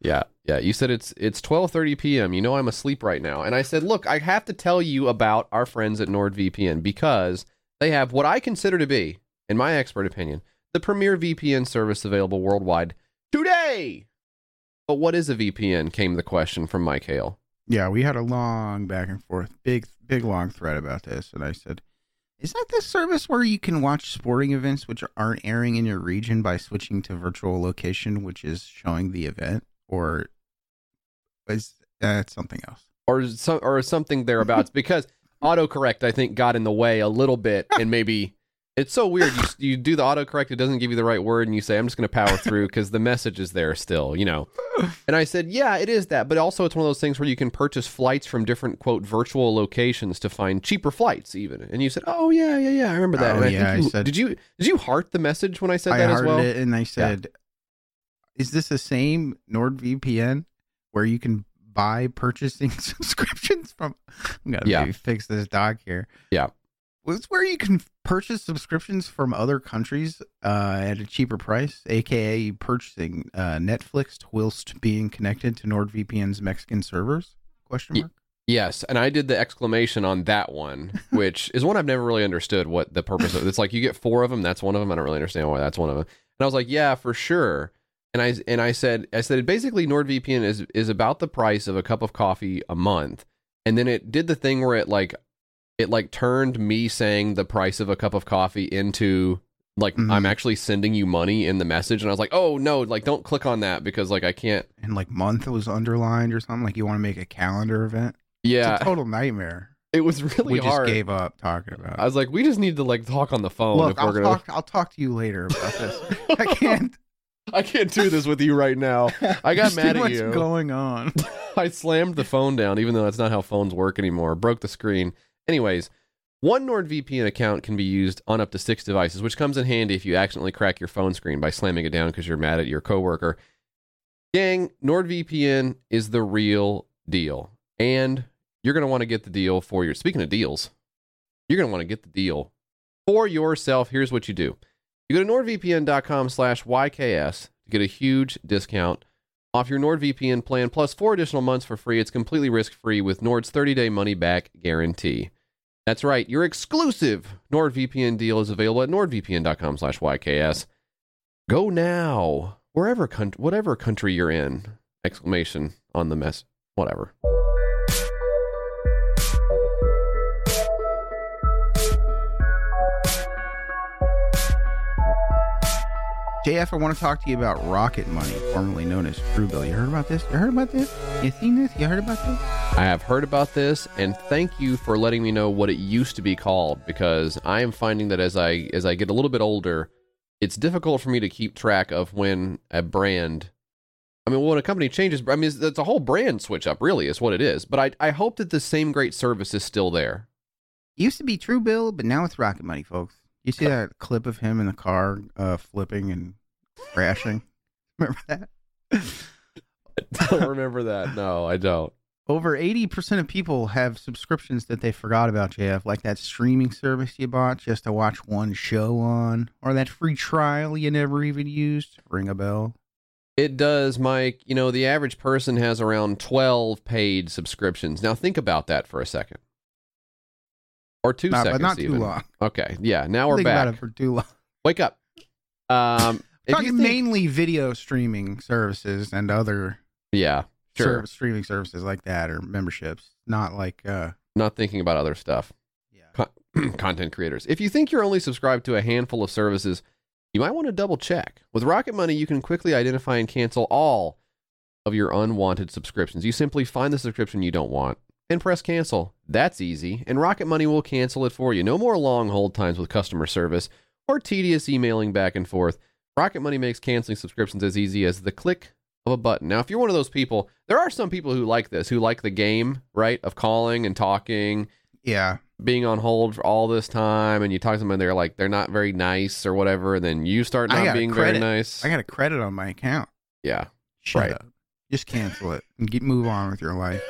Yeah, yeah. You said it's it's twelve thirty p.m. You know I'm asleep right now, and I said, look, I have to tell you about our friends at NordVPN because they have what I consider to be, in my expert opinion, the premier VPN service available worldwide today. But what is a VPN? Came the question from Mike Hale. yeah, we had a long back and forth, big, big long thread about this, and I said, "Is that the service where you can watch sporting events which aren't airing in your region by switching to virtual location, which is showing the event, or is that something else?" or some or something thereabouts because autocorrect I think got in the way a little bit and maybe it's so weird you, you do the autocorrect it doesn't give you the right word and you say I'm just going to power through because the message is there still you know and I said yeah it is that but also it's one of those things where you can purchase flights from different quote virtual locations to find cheaper flights even and you said oh yeah yeah yeah I remember that Oh, and yeah, I think you, said- did you did you heart the message when I said I that as well it, and I said, "Is this the same NordVPN where you can buy purchasing subscriptions from?" I'm gonna Yeah. fix this dog here. Yeah. Was this where you can purchase subscriptions from other countries uh, at a cheaper price, aka purchasing uh, Netflix whilst being connected to NordVPN's Mexican servers? Question mark. Yes, and I did the exclamation on that one, which is one I've never really understood what the purpose of. It's like you get four of them, that's one of them. I don't really understand why that's one of them. And I was like, yeah, for sure. And I and I said I said basically NordVPN is is about the price of a cup of coffee a month. And then it did the thing where it like it like turned me saying the price of a cup of coffee into like Mhm. I'm actually sending you money in the message and I was like, "Oh, no, like don't click on that because like I can't." And like month was underlined or something. Like you want to make a calendar event. Yeah, It's a total nightmare. it was really we just gave up talking about. it. I was like, we just need to like talk on the phone Look, if I'll we're gonna. talk. I'll talk to you later about this. I can't. I can't do this with you right now. I got mad at much you. going on. I slammed the phone down, even though that's not how phones work anymore. Broke the screen. Anyways, one NordVPN account can be used on up to six devices, which comes in handy if you accidentally crack your phone screen by slamming it down because you're mad at your coworker. Gang, NordVPN is the real deal. And you're going to want to get the deal for your. Speaking of deals, you're going to want to get the deal for yourself. Here's what you do you go to nordvpn.com slash YKS to get a huge discount off your NordVPN plan plus four additional months for free. It's completely risk free with Nord's 30 day money back guarantee. That's right. Your exclusive NordVPN deal is available at nordvpn.com slash YKS. Go now, wherever, coun- whatever country you're in. Exclamation on the mess. Whatever. JF, I want to talk to you about Rocket Money, formerly known as Truebill. You heard about this? You heard about this? You seen this? You heard about this? I have heard about this, and thank you for letting me know what it used to be called because I am finding that as I as I get a little bit older, it's difficult for me to keep track of when a brand. I mean, when a company changes, I mean, it's, it's a whole brand switch up, really, is what it is. But I I hope that the same great service is still there. It Used to be Truebill, but now it's Rocket Money, folks. You see that clip of him in the car uh, flipping and crashing? Remember that? I don't remember that. No, I don't. Over 80% of people have subscriptions that they forgot about, JF, like that streaming service you bought just to watch one show on, or that free trial you never even used. Ring a bell. It does, Mike. You know, the average person has around 12 paid subscriptions. Now, think about that for a second. Or two Not, seconds, but not too long. Okay. Yeah. Now we're Think about back. it for too long. Wake up. Um, if Talking think- mainly video streaming services and other yeah, sure. service, streaming services like that or memberships, not like uh Not thinking about other stuff. yeah. content creators. If you think you're only subscribed to a handful of services, you might want to double check. With Rocket Money, you can quickly identify and cancel all of your unwanted subscriptions. You simply find the subscription you don't want and press cancel. That's easy, and Rocket Money will cancel it for you. No more long hold times with customer service or tedious emailing back and forth. Rocket Money makes canceling subscriptions as easy as the click of a button. Now, if you're one of those people, there are some people who like this, who like the game, right, of calling and talking Yeah. being on hold for all this time and you talk to them and they're like they're not very nice or whatever and then you start not being very nice I got a credit on my account. yeah Shut Right. up. Just cancel it and get move on with your life.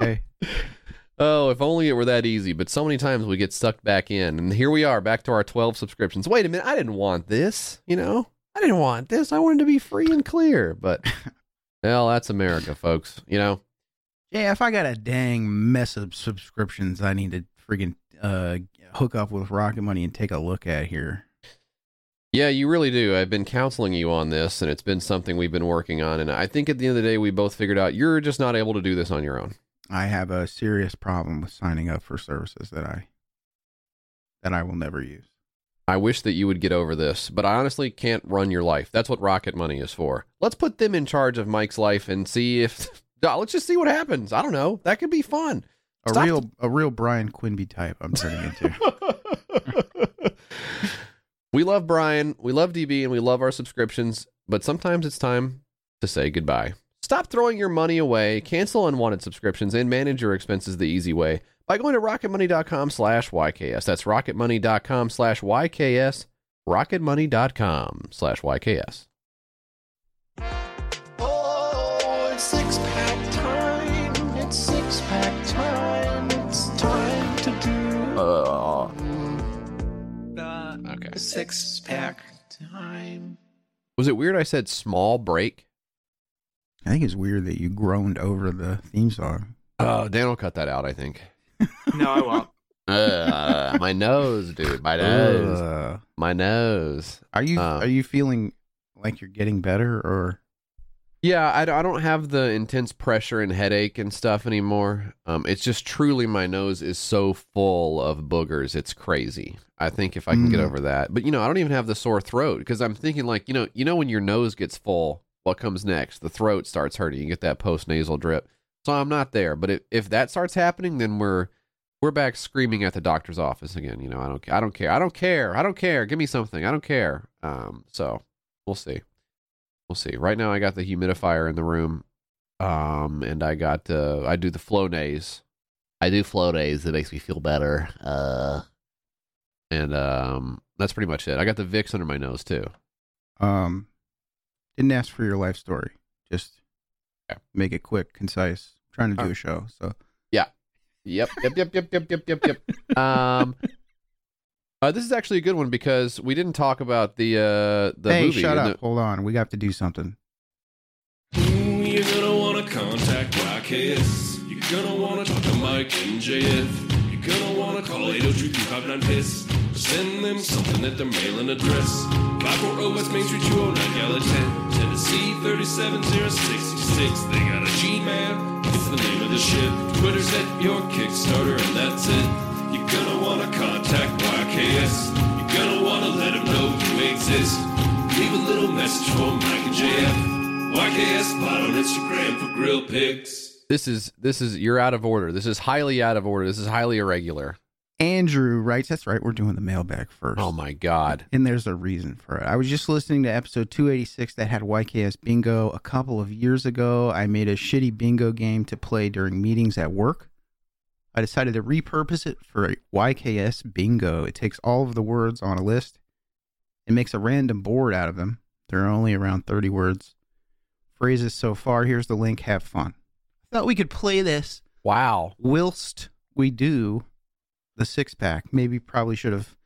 Okay. oh if only it were that easy but so many times we get sucked back in and here we are back to our 12 subscriptions wait a minute i didn't want this you know i didn't want this i wanted to be free and clear but well that's america folks you know Yeah, if I got a dang mess of subscriptions I need to friggin' uh hook up with Rocket Money and take a look at here. Yeah, you really do. I've been counseling you on this, and it's been something we've been working on. And I think at the end of the day, we both figured out you're just not able to do this on your own. I have a serious problem with signing up for services that I that I will never use. I wish that you would get over this, but I honestly can't run your life. That's what Rocket Money is for. Let's put them in charge of Mike's life and see if. Let's just see what happens. I don't know. That could be fun. A Stop real a real Brian Quinby type I'm turning into. we love Brian, we love DB, and we love our subscriptions, but sometimes it's time to say goodbye. Stop throwing your money away, cancel unwanted subscriptions, and manage your expenses the easy way by going to rocketmoney.com slash YKS. That's rocketmoney.com slash YKS, rocketmoney.com slash YKS. Oh, it's six pack time. It's six pack time. It's time to do Uh, okay. six pack time. Was it weird I said small break? I think it's weird that you groaned over the theme song. Oh, Dan will cut that out, I think. No, I won't. Uh, my nose, dude. My nose. Uh, My nose. are you Uh. are you feeling like you're getting better or Yeah, I, I don't have the intense pressure and headache and stuff anymore. Um, it's just truly my nose is so full of boogers. It's crazy. I think if I can get Mm. over that, but you know, I don't even have the sore throat because I'm thinking like, you know, you know when your nose gets full, what comes next? The throat starts hurting. You get that post nasal drip. So I'm not there. But if, if that starts happening, then we're we're back screaming at the doctor's office again. You know, I don't I don't care. I don't care. I don't care. Give me something. I don't care. Um, so we'll see. We'll see. Right now, I got the humidifier in the room, um, and I got uh, I do the Flonase. I do Flonase. It makes me feel better. Uh, and um, that's pretty much it. I got the Vicks under my nose too. um didn't ask for your life story. Just Okay. make it quick, concise. trying to do Uh, a show. So yeah. Yep, yep, yep, yep, yep, yep, yep, yep. Um, uh, this is actually a good one because we didn't talk about the uh the Hey, movie. shut and up. Hold on. We got to do something. You're gonna wanna contact YKS. You're gonna wanna talk to Mike and JF. You're gonna wanna call 802 piss Or send them something at their mailing address. 540 West Main Street, 209 Gallatin, Tennessee 37066. They got a Gmail, it's the name of the ship. Twitter's at your Kickstarter, and that's it. You're gonna wanna contact YKS. You're gonna wanna let them know you exist. Leave a little message for Mike and JF. YKS Pod on Instagram for grill pics. This is this is you're out of order. This is highly out of order. This is highly irregular. Andrew writes, that's right, we're doing the mailbag first. Oh my god. And there's a reason for it. I was just listening to episode 286 that had YKS bingo a couple of years ago. I made a shitty bingo game to play during meetings at work. I decided to repurpose it for a YKS bingo. It takes all of the words on a list and makes a random board out of them. There are only around 30 words. Phrases so far. Here's the link. Have fun. I thought we could play this Wow. whilst we do the six pack. Maybe probably should have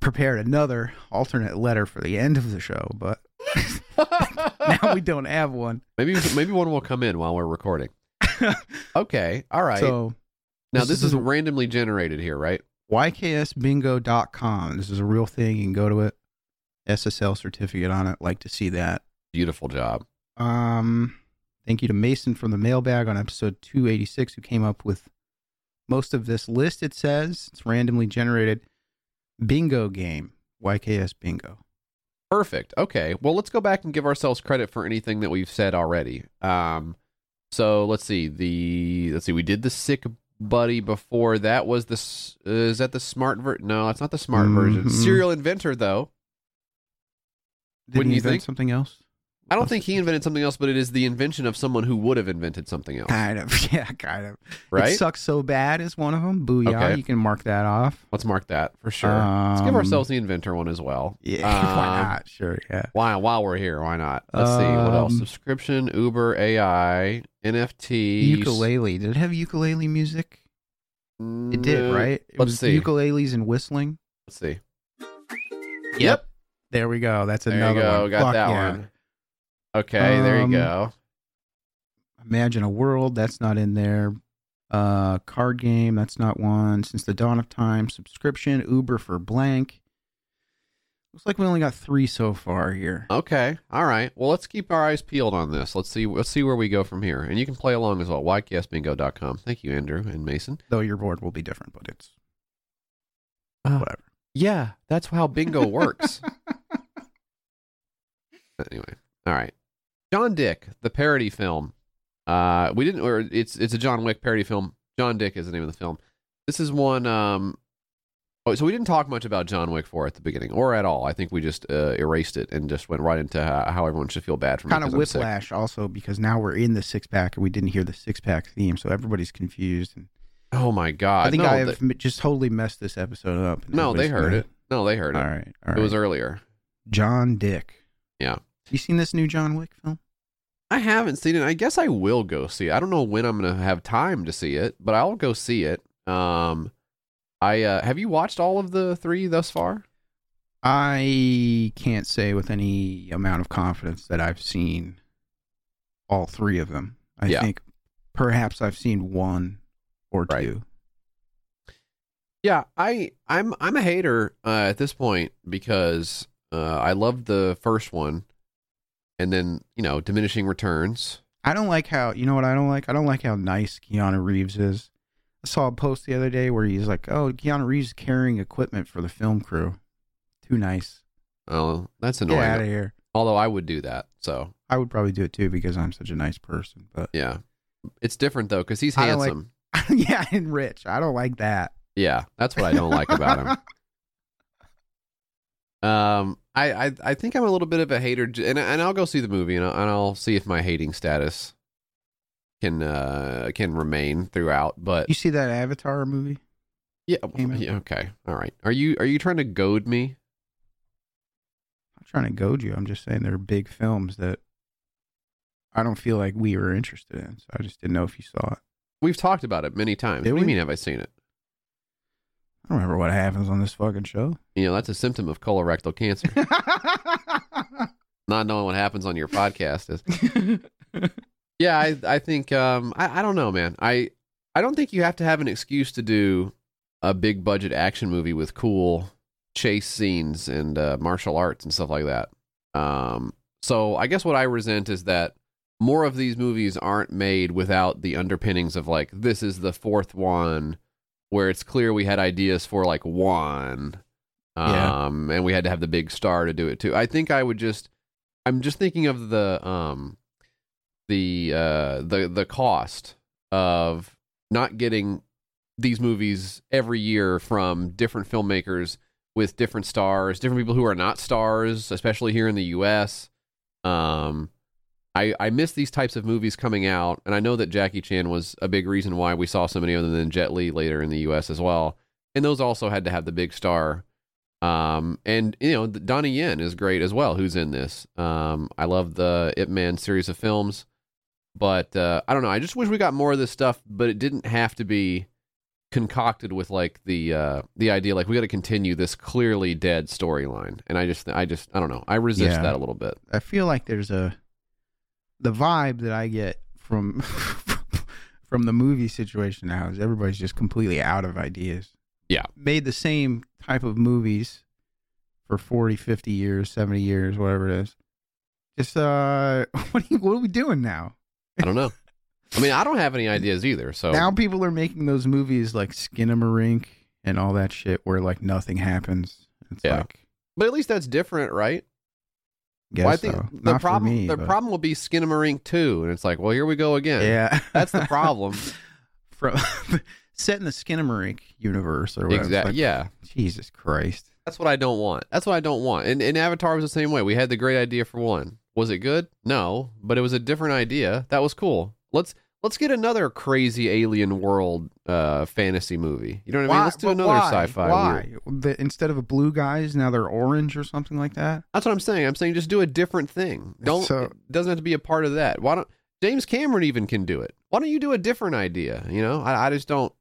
prepared another alternate letter for the end of the show, but now we don't have one. maybe maybe one will come in while we're recording. Okay. All right. So now this this, is is randomly generated here, right? yksbingo.com. This is a real thing. You can go to it. SSL certificate on it. Like to see that. Beautiful job. Um, thank you to Mason from the mailbag on episode 286 who came up with most of this list. It says it's randomly generated bingo game. YKS bingo. Perfect. Okay. Well, let's go back and give ourselves credit for anything that we've said already. Um, so let's see. The let's see. We did the sick buddy before. That was the. Uh, is that the smart ver? No, it's not the smart version. Mhm. Serial inventor, though. Did Wouldn't you invent think? something else? I don't think he invented something else, but it is the invention of someone who would have invented something else. Kind of. Yeah, kind of. Right? It sucks so bad is one of them. Booyah. Okay. You can mark that off. Let's mark that for sure. let's give Um, ourselves the inventor one as well. Yeah, why Um, not? Sure, yeah. Why? While we're here, why not? Let's see what else. Um, Subscription, Uber, AI, NFT, Ukulele. Did it have ukulele music? It did, No. right? It Let's was see. ukuleles and whistling. Let's see. Yep. There we go. That's There another go. one. Got Fuck that yeah. one. Okay, there you Um, go. Imagine a world. That's not in there. Uh, card game. That's not one. Since the dawn of time. Subscription. Uber for blank. Looks like we only got three so far here. Okay. All right. Well, let's keep our eyes peeled on this. Let's see. Let's see where we go from here. And you can play along as well. YKSBingo.com. Thank you, Andrew and Mason. Though your board will be different, but it's Uh, whatever. Yeah, that's how bingo works. anyway, all right. John Dick, the parody film. Uh, we didn't, or it's it's a John Wick parody film. John Dick is the name of the film. This is one. Um, oh, so we didn't talk much about John Wick four at the beginning, or at all. I think we just uh, erased it and just went right into how, how everyone should feel bad for me. kind of whiplash also because now we're in the six pack and we didn't hear the six pack theme, so everybody's confused. And Oh my god! I think no, I have th- m- just totally messed this episode up. no, they heard gonna- it. No, they heard it. right, all right. It was earlier. John Dick. Yeah. You seen this new John Wick film? I haven't seen it. I guess I will go see it. I don't know when I'm going to have time to see it, but I'll go see it. Um, I uh, have you watched all of the three thus far? I can't say with any amount of confidence that I've seen all three of them. I Yeah. think perhaps I've seen one or Right. two. Yeah, I I'm I'm a hater uh, at this point because uh, I loved the first one, and then you know diminishing returns. I don't like how you know what I don't like. I don't like how nice Keanu Reeves is. I saw a post the other day where he's like, "Oh, Keanu Reeves is carrying equipment for the film crew. Too nice. Oh, that's annoying. Get out of here." Although I would do that. So I would probably do it too because I'm such a nice person. But yeah, it's different though because he's don't like- handsome. yeah, and rich. I don't like that. Yeah, that's what I don't like about him. Um, I, I I think I'm a little bit of a hater, and and I'll go see the movie, and I'll, and I'll see if my hating status can uh can remain throughout. But you see that Avatar movie? yeah, yeah, okay, all right. Are you are you trying to goad me? I'm trying to goad you. I'm just saying there are big films that I don't feel like we were interested in. So I just didn't know if you saw it. We've talked about it many times. Did what do you mean? Have I seen it? I don't remember what happens on this fucking show. You know, that's a symptom of colorectal cancer. Not knowing what happens on your podcast is. Yeah, I I think um I, I don't know, man. I I don't think you have to have an excuse to do a big budget action movie with cool chase scenes and uh, martial arts and stuff like that. Um so I guess what I resent is that more of these movies aren't made without the underpinnings of like this is the fourth one where it's clear we had ideas for like one Yeah. um and we had to have the big star to do it too. I think I would just I'm just thinking of the um the uh the the cost of not getting these movies every year from different filmmakers with different stars, different people who are not stars, especially here in the US. Um I I miss these types of movies coming out, and I know that Jackie Chan was a big reason why we saw so many of them than Jet Li later in the U.S. as well. And those also had to have the big star. Um, and you know, Donnie Yen is great as well. Who's in this? Um, I love the Ip Man series of films, but uh, I don't know. I just wish we got more of this stuff, but it didn't have to be concocted with like the uh the idea like we got to continue this clearly dead storyline and i just i just i don't know i resist Yeah. that a little bit I feel like there's a the vibe that I get from from the movie situation now is everybody's just completely out of ideas. Yeah. Made the same type of movies for 40, 50 years, 70 years, whatever it is. Just uh what are, you, what are we doing now? i don't know i mean i don't have any ideas either so Now people are making those movies like Skinamarink and all that shit where like nothing happens. It's Yeah. like but at least that's different right guess Well, i think so. the Not problem me, the but- problem will be skinamarink too and it's like well here we go again Yeah. that's the problem From set in the Skinamarink universe or whatever. Exactly like, yeah Jesus Christ. That's what I don't want. That's what I don't want. And, and Avatar was the same way. We had the great idea for one. Was it good? No, but it was a different idea. That was cool. Let's let's get another crazy alien world uh, fantasy movie. You know what I mean? Let's do another why? sci-fi. Why? The, instead of a blue guys, now they're orange or something like that. That's what I'm saying. I'm saying just do a different thing. Don't So- it doesn't have to be a part of that. Why don't James Cameron even can do it? Why don't you do a different idea? You know, I, I just don't.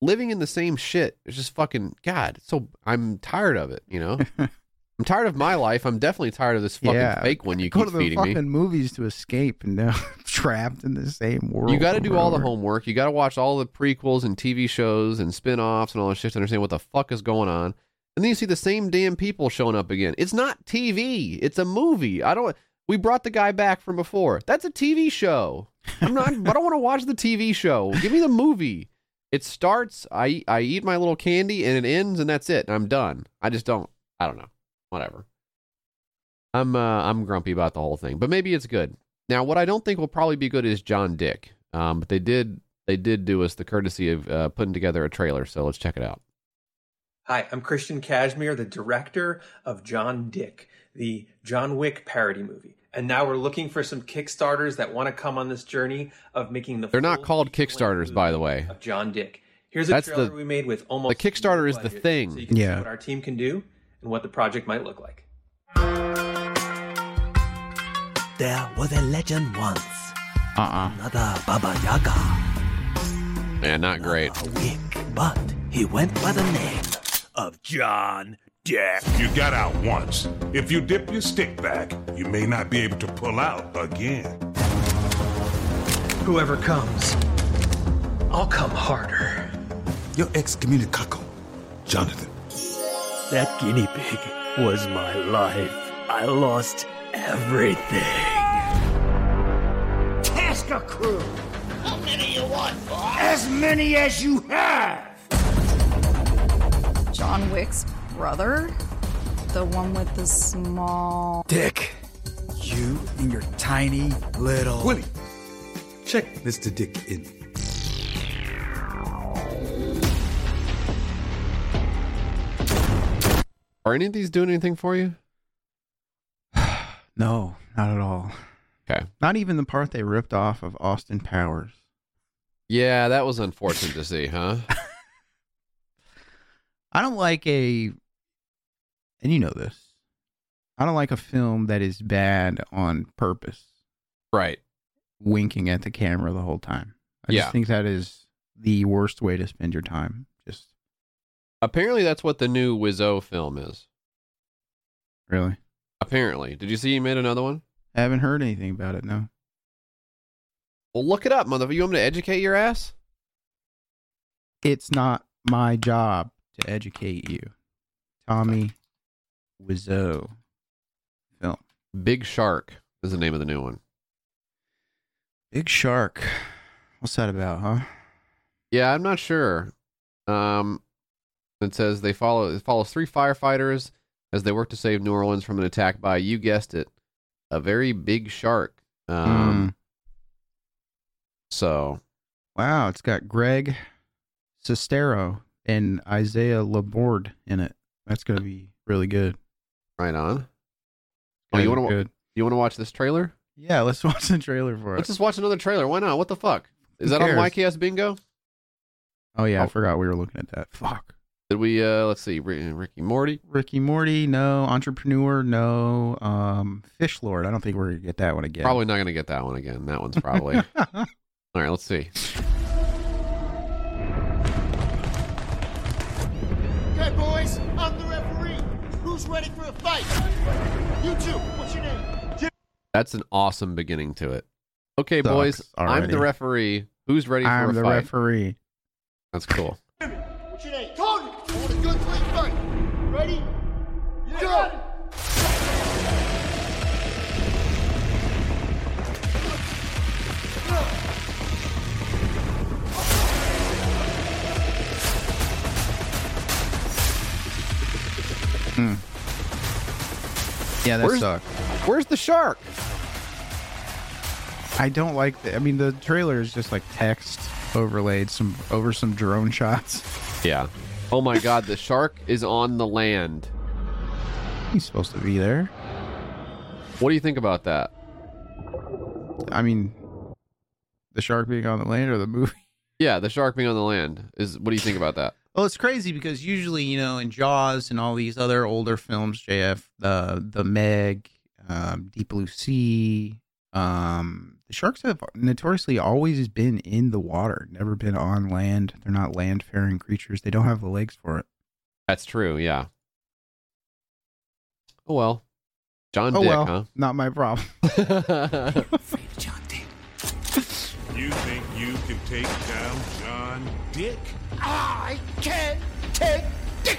Living in the same shit is just fucking God. So I'm tired of it. You know, I'm tired of my life. I'm definitely tired of this fucking Yeah. fake one you Go keep to the feeding fucking me. movies to escape, and now trapped in the same world. You got to do all the homework. You got to watch all the prequels and TV shows and spin-offs and all that shit to understand what the fuck is going on. And then you see the same damn people showing up again. It's not TV. It's a movie. I don't. We brought the guy back from before. That's a TV show. I'm not. I don't want to watch the TV show. Give me the movie. It starts. I I eat my little candy and it ends and that's it. And I'm done. I just don't. I don't know. Whatever. I'm uh, I'm grumpy about the whole thing, but maybe it's good. Now, what I don't think will probably be good is John Dick. Um, but they did they did do us the courtesy of uh, putting together a trailer, so let's check it out. Hi, I'm Christian Cashmere, the director of John Dick, the John Wick parody movie. And now we're looking for some Kickstarters that want to come on this journey of making the They're not called Kickstarters, by the way. Of John Dick. Here's a That's trailer the- we made with almost the Kickstarter no is the thing. So you can Yeah. see what our team can do and what the project might look like. There was a legend once, Uh-uh. another Baba Yaga, Man, not great. a wick, but he went by the name of John Dick. You got out once. If you dip your stick back, you may not be able to pull out again. Whoever comes, I'll come harder. You're excommunicado, Jonathan. That guinea pig was my life. I lost everything. Task a crew. How many you want, boss? As many as you have. John Wick's brother? The one with the small. Dick, you and your tiny little. Willie, check Mr. Dick in. Are any of these doing anything for you? No, not at all. Okay. Not even the part they ripped off of Austin Powers. Yeah, that was unfortunate to see, huh? I don't like a, and you know this. I don't like a film that is bad on purpose, Right. winking at the camera the whole time. I Yeah. just think that is the worst way to spend your time. Just Apparently, that's what the new Wiseau film is. really, Apparently, did you see he made another one? I haven't heard anything about it. No, Well, look it up, motherfucker. You want me to educate your ass? it's not my job to educate you, Tommy Wiseau film. Big Shark is the name of the new one. Big Shark. What's that about, huh? Yeah, I'm not sure. Um, it says they follow it follows three firefighters as they work to save New Orleans from an attack by you guessed it, a very big shark. Um, Mm. so Wow, it's got Greg Sestero and Isaiah Laborde in it. That's gonna be really good. right on. Oh, you want to you want to watch this trailer? Yeah, let's watch the trailer for it. Let's just watch another trailer. Why not? What the fuck? Is Who that on cares? YKS Bingo? oh yeah, I Oh. forgot we were looking at that. Fuck. Did we? uh Let's see. Ricky Morty. Ricky Morty, no. Entrepreneur, no. Um, Fish Lord, I don't think we're gonna get that one again. Probably not going to get that one again. That one's probably. All right. Let's see. Okay, boys, I'm the referee. Who's ready for a fight? You two, what's your name? That's an awesome beginning to it. Okay, Sucks boys. I'm the referee. Who's ready for I'm a fight? I'm the referee. That's cool. What's your name? Go! Hmm. Yeah, that Where's- sucked. Where's the shark? I don't like. The, I mean, the trailer is just like text overlaid some over some drone shots. Yeah. Oh my God, the shark is on the land. He's supposed to be there. What do you think about that? I mean, the shark being on the land or the movie. Yeah, the shark being on the land is. What do you think about that? Well, it's crazy because usually, you know, in Jaws and all these other older films, JF, the the Meg, um, Deep Blue Sea, um, the sharks have notoriously always been in the water, never been on land. They're not land faring creatures. They don't have the legs for it. That's true. Yeah. Oh well. John oh Dick, well, not my problem. huh? You think you can take down John Dick? I can take Dick!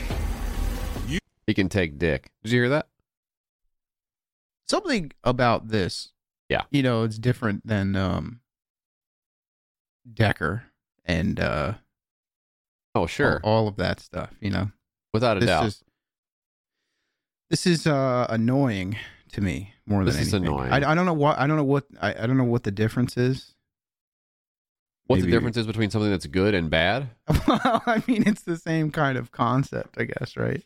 You- he can take Dick. Did you hear that? Something about this, Yeah. you know, it's different than um, Decker and uh, Oh sure, all, all of that stuff. You know, without a this doubt. is this is uh annoying to me more than This is anything. annoying. I, I don't know what I don't know what I, I don't know what the difference is. What's the maybe- difference is between something that's good and bad? well, I mean, it's the same kind of concept, I guess, right?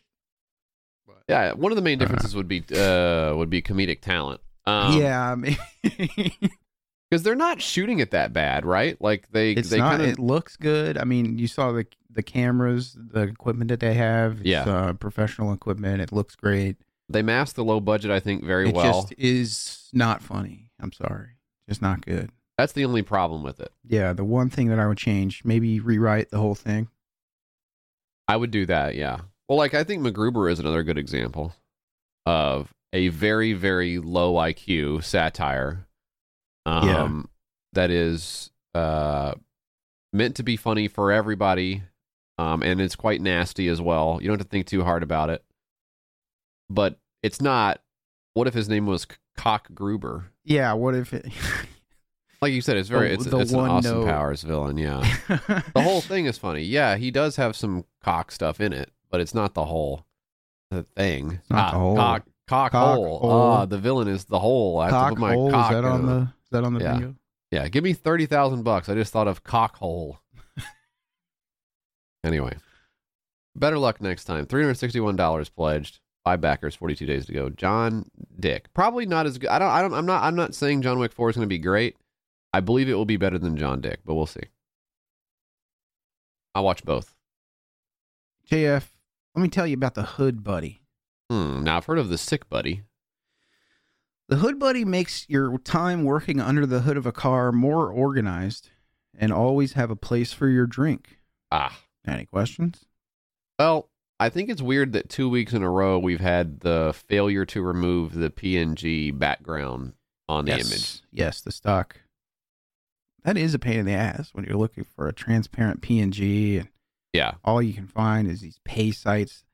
Yeah, one of the main differences would be uh would be comedic talent. Um, yeah, I mean, because they're not shooting it that bad, right? Like they it's they not. kind of It looks good. I mean, you saw the the cameras, the equipment that they have. It's, Yeah. uh, professional equipment. It looks great. they mask the low budget, I think, very well. it well. just is not funny. I'm sorry, just not good. That's the only problem with it. Yeah, the one thing that I would change, maybe rewrite the whole thing. I would do that, yeah. Well, like I think MacGruber is another good example of a very, very low IQ satire. Um, Yeah. that is uh meant to be funny for everybody. Um, and it's quite nasty as well. You don't have to think too hard about it. But it's not. What if his name was Cock Gruber? Yeah, what if it? Like you said, it's very The- it's, the it's an Austin note. Powers villain. Yeah, the whole thing is funny. Yeah, he does have some cock stuff in it, but it's not the whole the thing. It's not the whole. Cock, cock, Cock hole. hole. Ah, the villain is the hole. I have to cock put my hole. Is cock that on the? Is that on the Yeah. bingo? Yeah, give me thirty thousand bucks. I just thought of cock hole. Anyway, better luck next time. Three hundred sixty-one dollars pledged. Five backers. Forty-two days to go. John Dick. Probably not as good. I don't. I don't. I'm not. I'm not saying John Wick Four is going to be great. I believe it will be better than John Dick, but we'll see. I'll watch both. JF, let me tell you about the Hood Buddy. Hmm. Now I've heard of the Sick Buddy. The Hood Buddy makes your time working under the hood of a car more organized and always have a place for your drink. Ah. Any questions? Well, I think it's weird that two weeks in a row we've had the failure to remove the PNG background on the yes. image. Yes, the stock. That is a pain in the ass when you're looking for a transparent PNG and Yeah. all you can find is these pay sites.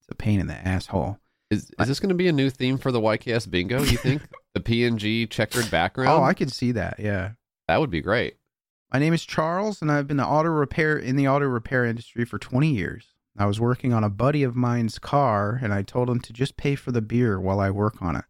It's a pain in the asshole. Is is this going to be a new theme for the YKS bingo? You think the PNG checkered oh, background? Oh, I could see that. Yeah. that would be great. My name is Charles, and I've been the auto repair in the auto repair industry for 20 years. I was working on a buddy of mine's car, and I told him to just pay for the beer while I work on it.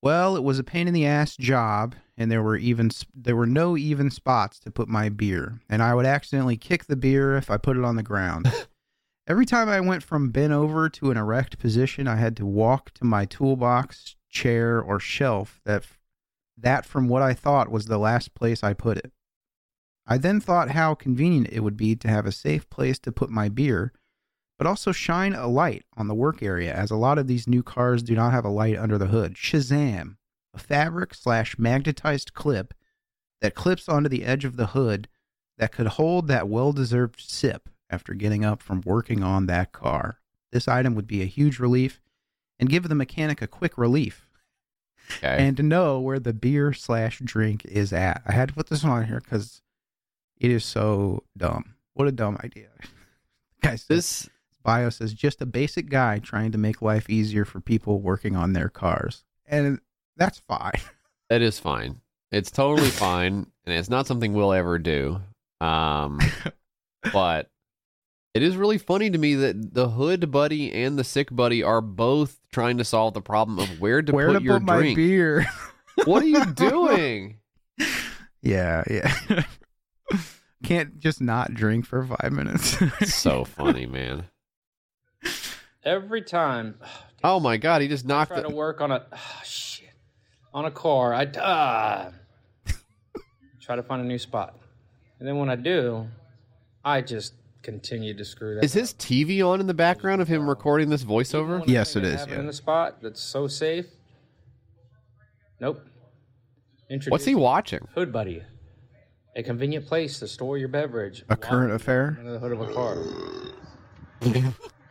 Well, it was a pain in the ass job, and there were even there were no even spots to put my beer, and I would accidentally kick the beer if I put it on the ground. Every time I went from bent over to an erect position, I had to walk to my toolbox, chair, or shelf that that from what I thought was the last place I put it. I then thought how convenient it would be to have a safe place to put my beer, but also shine a light on the work area, as a lot of these new cars do not have a light under the hood. Shazam! A fabric slash magnetized clip that clips onto the edge of the hood that could hold that well deserved sip after getting up from working on that car. This item would be a huge relief and give the mechanic a quick relief Okay. and to know where the beer slash drink is at. I had to put this on here because it is so dumb. What a dumb idea. Guys, this bio says just a basic guy trying to make life easier for people working on their cars. And that's fine. That is fine. It's totally fine, and it's not something we'll ever do. Um, but it is really funny to me that the hood buddy and the sick buddy are both trying to solve the problem of where to where put to your put my drink. beer? What are you doing? yeah, yeah. Can't just not drink for five minutes. so funny, man. Every time Oh my god, he just knocked try it. to work on a ah, shit on a car, I uh, try to find a new spot, and then when I do, I just continue to screw that. Is his TV on in the background of him recording this voiceover? Yes, it I is. have it Yeah. in the spot that's so safe. Nope. What's he watching? Hood Buddy, a convenient place to store your beverage. A current affair? under the hood of a car.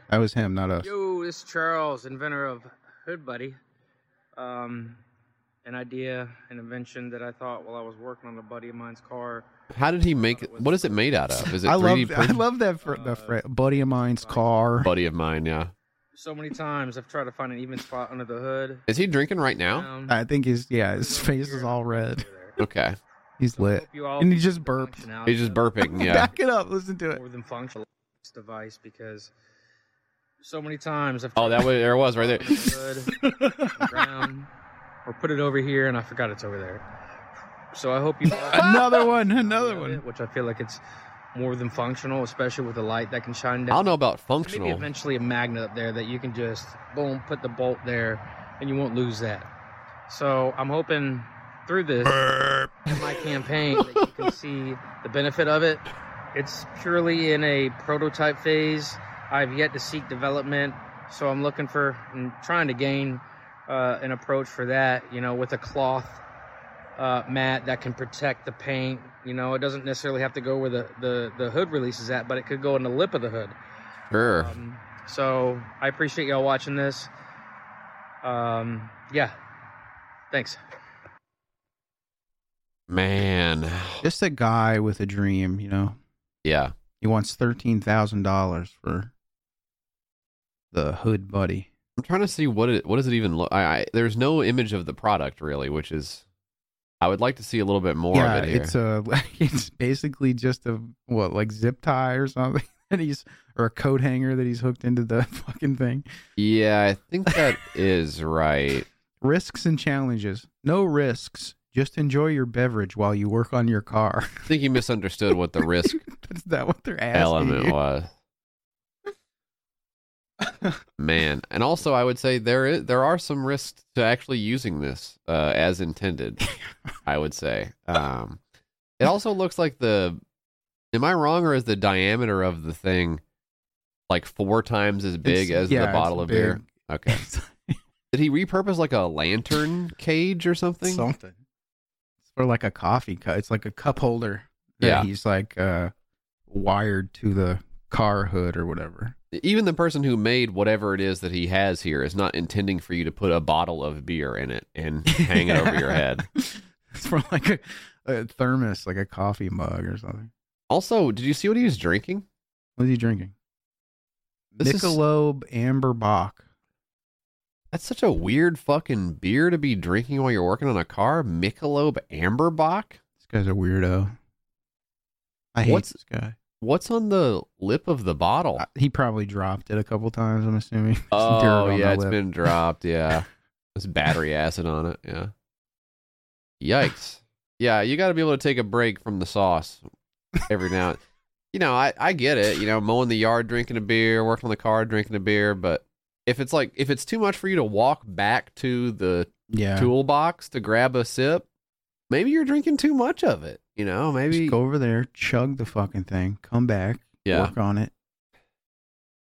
That was him, not us. Yo, this is Charles, inventor of Hood Buddy. Um, an idea, an invention that I thought while I was working on a buddy of mine's car. How did he make it? What is it made out of? Is it I 3D love I love that for the fr- buddy of mine's car. buddy of mine, yeah. So many times I've tried to find an even spot under the hood. Is he drinking right now? Um, I think he's yeah, his face is all red. Okay. He's lit. you all And he just burped. He's just burping, yeah. Back it up, listen to it. more than functional device because so many times I've Oh, that was there it was right there. hood, ground, or put it over here and I forgot it's over there. So I hope you Another one, another one. it, which I feel like it's more than functional, especially with the light that can shine down. I don't know about functional. Maybe eventually a magnet up there that you can just boom put the bolt there and you won't lose that. So I'm hoping through this in my campaign that you can see the benefit of it. It's purely in a prototype phase. I've yet to seek development, so I'm looking for and trying to gain uh, an approach for that. You know, with a cloth uh, mat that can protect the paint. You know, it doesn't necessarily have to go where the, the, the hood release is at, but it could go in the lip of the hood. Sure. Um, so I appreciate y'all watching this. Um, yeah. Thanks. Man. Just a guy with a dream, you know. Yeah. He wants thirteen thousand dollars for the hood buddy. I'm trying to see what it what does it even look I, I there's no image of the product really, which is I would like to see a little bit more yeah, of it here. it's a it's basically just a what like zip tie or something that he's or a coat hanger that he's hooked into the fucking thing. yeah, I think that is right. Risks and challenges. No risks. Just enjoy your beverage while you work on your car. I think you misunderstood what the risk Is that what they're asking? element you? was. Man, and also I would say there is there are some risks to actually using this uh, as intended. I would say. Um, it also looks like the. Am I wrong, or is the diameter of the thing like four times as big It's- as yeah, the it's bottle of beer? Okay. Did he repurpose like a lantern cage or something? Something. For like a coffee cup. It's like a cup holder. that Yeah. He's like uh, wired to the car hood or whatever. Even the person who made whatever it is that he has here is not intending for you to put a bottle of beer in it and hang it over your head. It's for like a, a thermos, like a coffee mug or something. Also, did you see what he was drinking? What is he drinking? This is- AmberBock. That's such a weird fucking beer to be drinking while you're working on a car. Michelob AmberBock. This guy's a weirdo. I hate What's- this guy. What's on the lip of the bottle? Uh, He probably dropped it a couple times. I'm assuming. Oh yeah, it's lip. been dropped. Yeah, there's battery acid on it. Yeah. Yikes. Yeah, you got to be able to take a break from the sauce every now. and You know, I I get it. You know, mowing the yard, drinking a beer, working on the car, drinking a beer. But if it's like if it's too much for you to walk back to the Yeah. toolbox to grab a sip, maybe you're drinking too much of it. You know, maybe Just go over there, chug the fucking thing, come back, Yeah. work on it.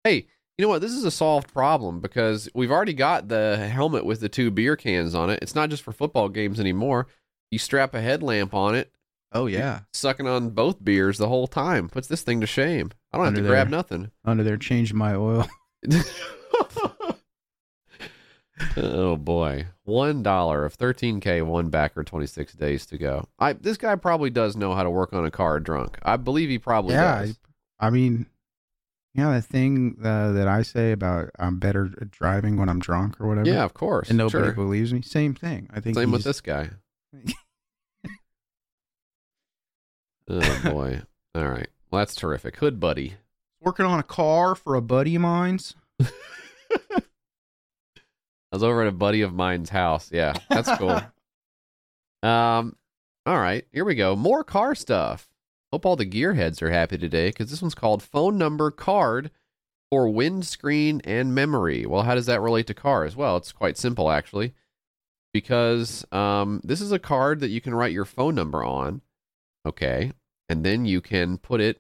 hey, you know what? This is a solved problem because we've already got the helmet with the two beer cans on it. It's not just for football games anymore. You strap a headlamp on it. Oh yeah, sucking on both beers the whole time puts this thing to shame. I don't have Under to grab nothing. Under there, change my oil. Oh boy, one dollar of thirteen k, one backer, twenty six days to go. I this guy probably does know how to work on a car drunk. I believe he probably yeah, does. I, I mean, yeah, the thing uh, that I say about I'm better at driving when I'm drunk or whatever. Yeah, of course, and nobody sure. believes me. Same thing. I think Same with this guy. oh boy. All right. Well, that's terrific. Hood buddy. Working on a car for a buddy of mine's. I was over at a buddy of mine's house. Yeah, that's cool. um, all right, here we go. More car stuff. Hope all the gearheads are happy today because this one's called phone number card for windscreen and memory. Well, how does that relate to cars? Well, it's quite simple actually, because um, this is a card that you can write your phone number on. Okay, and then you can put it.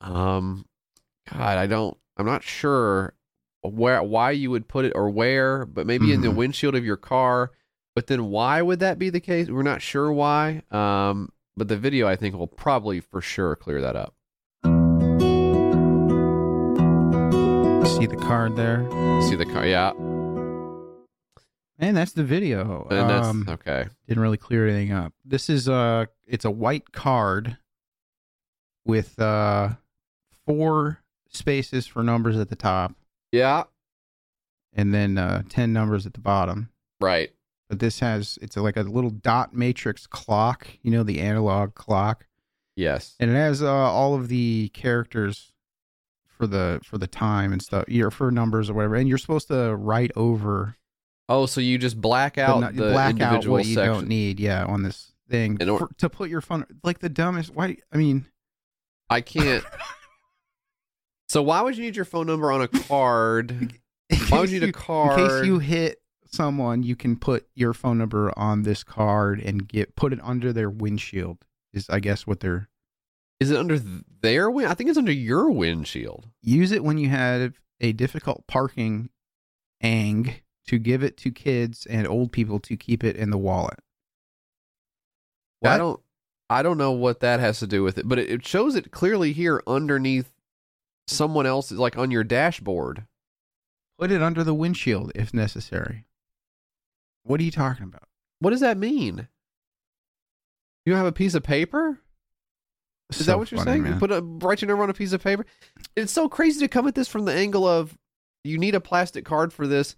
Um, God, I don't. I'm not sure where why you would put it or where, but maybe in the Mhm. windshield of your car. But then why would that be the case? We're not sure why. Um, but the video I think will probably for sure clear that up. See the card there, See the car, yeah, and that's the video. and that's Um, okay. didn't really clear anything up. This is a it's a white card with uh four spaces for numbers at the top Yeah, and then uh 10 numbers at the bottom. right. But this has it's like a little dot matrix clock, you know, the analog clock. Yes. And it has uh, all of the characters for the for the time and stuff, you know, for numbers or whatever. And you're supposed to write over Oh, so you just black out nu- the, black out individual what you don't need, yeah, on this thing or- for, to put your phone like the dumbest. Why? I mean, I can't. so why would you need your phone number on a card? Why would you need a card? In case you hit someone, you can put your phone number on this card and get put it under their windshield. Is I guess what they're Is it under their wind? I think it's under your windshield. use it when you have a difficult parking ang to give it to kids and old people to keep it in the wallet. I don't. I don't know what that has to do with it, but it, it shows it clearly here underneath someone else is like on your dashboard. Put it under the windshield if necessary. What are you talking about? What does that mean? You have a piece of paper? Is So that what you're funny, saying? man. You put a write your number on a piece of paper. It's so crazy to come at this from the angle of you need a plastic card for this,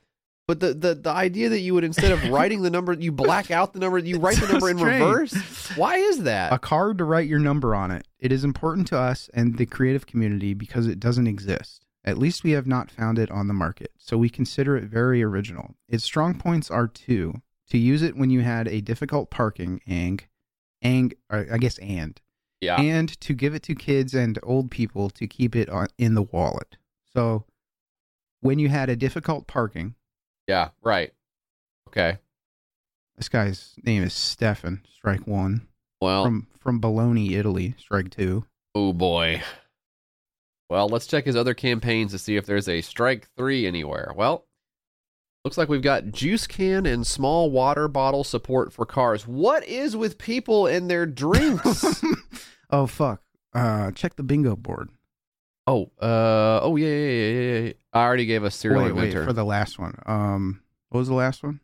but the the, the idea that you would instead of writing the number, you black out the number, you write the so number in reverse. Why is that? a card to write your number on it. It is important to us and the creative community because it doesn't exist. At least we have not found it on the market, so we consider it very original. Its strong points are two: to use it when you had a difficult parking ang, ang, I guess and, yeah. and to give it to kids and old people to keep it on, in the wallet. So, when you had a difficult parking, yeah. Right. Okay. this guy's name is Stefan. Strike one Well. from from Bologna, Italy. Strike two. Oh boy. Well, let's check his other campaigns to see if there's a strike three anywhere. Well, looks like we've got juice can and small water bottle support for cars. What is with people and their drinks? Oh fuck! Uh, check the bingo board. Oh, uh, oh yeah, yeah, yeah, yeah. I already gave us serial wait, wait for the last one. Um, what was the last one?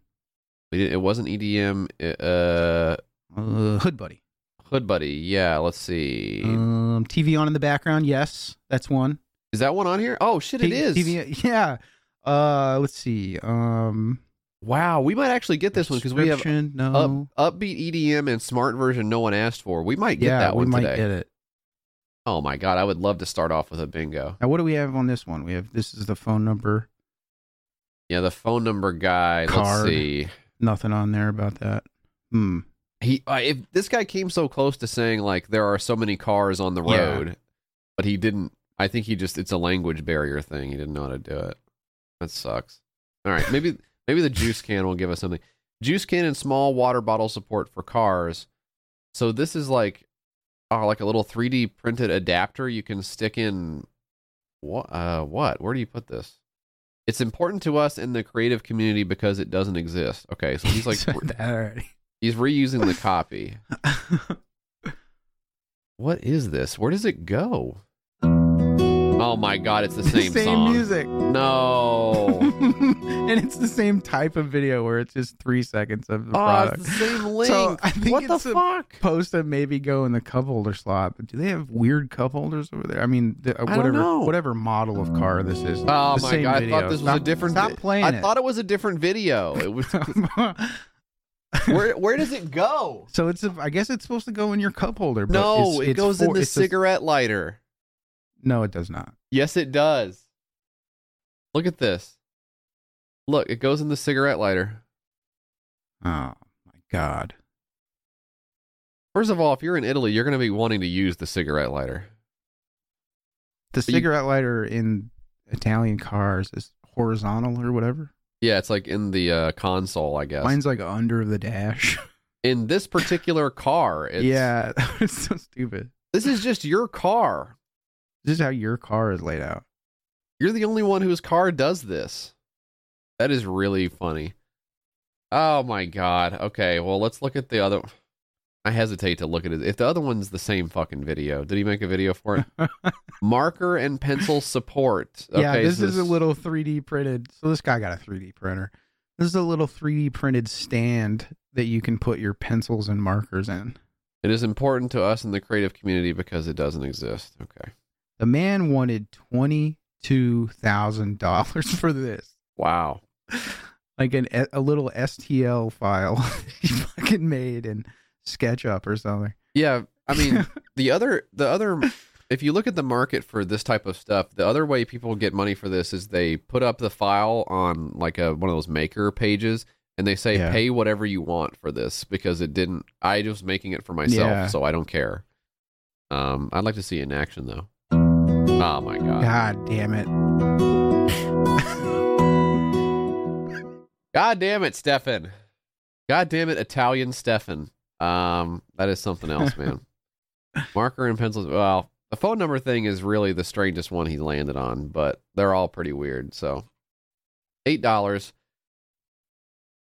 It wasn't EDM. Uh, Uh, Hood Buddy. Hood Buddy. Yeah, let's see. Um, TV on in the background. Yes, that's one. is that one on here? Oh shit, it T- is. TV, yeah. Uh, let's see. Um, Wow, we might actually get this one because we have no. up, upbeat EDM and smart version no one asked for. We might get yeah, that we one might today. get it. Oh my god, I would love to start off with a bingo. Now, what do we have on this one? We have this is the phone number. Yeah, the phone number guy. Let's see. Nothing on there about that. Hmm. He uh, if this guy came so close to saying like there are so many cars on the Yeah. road, but he didn't. I think he just it's a language barrier thing. He didn't know how to do it. That sucks. All right, maybe maybe the juice can will give us something. juice can and small water bottle support for cars. So this is like, oh, like a little 3D printed adapter you can stick in. What? Uh, what? Where do you put this? It's important to us in the creative community because it doesn't exist. Okay, so he's like, Said that already. he's reusing the copy. what is this? Where does it go? Oh my god, it's the same, same song. music. No. and it's the same type of video where it's just three seconds of the Oh, product. it's the same So link. I think What the it's fuck? supposed to maybe go in the cup holder slot. But do they have weird cup holders over there? I mean, the, uh, I don't whatever know. whatever model of car this is. Oh the my same god, I thought this was Stop- a different Stop vi- playing I it. thought it was a different video. It was Where where does it go? so it's a, I guess it's supposed to go in your cup holder. But No, it's, it it's goes in the it's a- cigarette lighter. No, it does not. Yes, it does. Look at this. Look, it goes in the cigarette lighter. Oh my god. First of all, if you're in Italy, you're going to be wanting to use the cigarette lighter. The you- cigarette lighter in Italian cars is horizontal or whatever. Yeah, it's like in the uh, console, I guess. Mine's like under the dash. in this particular car. It's, yeah, it's so stupid. This is just your car. This is how your car is laid out. You're the only one whose car does this. That is really funny. Oh my god. Okay, well let's look at the other. I hesitate to look at it. If the other one's the same fucking video, did he make a video for it? Marker and pencil support. yeah, Okay, this so is a little 3D printed. So this guy got a 3D printer. This is a little 3D printed stand that you can put your pencils and markers in. It is important to us in the creative community because it doesn't exist. Okay. The man wanted twenty two thousand dollars for this, Wow. like an a little STL file he fucking made in SketchUp or something. Yeah, I mean the other the other if you look at the market for this type of stuff, the other way people get money for this is they put up the file on like a one of those maker pages and they say Yeah. pay whatever you want for this because it didn't I was making it for myself, Yeah. so I don't care. Um I'd like to see it in action though. Oh my god. God damn it! God damn it, Stefan. God damn it, Italian Stefan. Um, that is something else, man. Marker and pencils. Well, the phone number thing is really the strangest one he landed on, but they're all pretty weird. So, eight dollars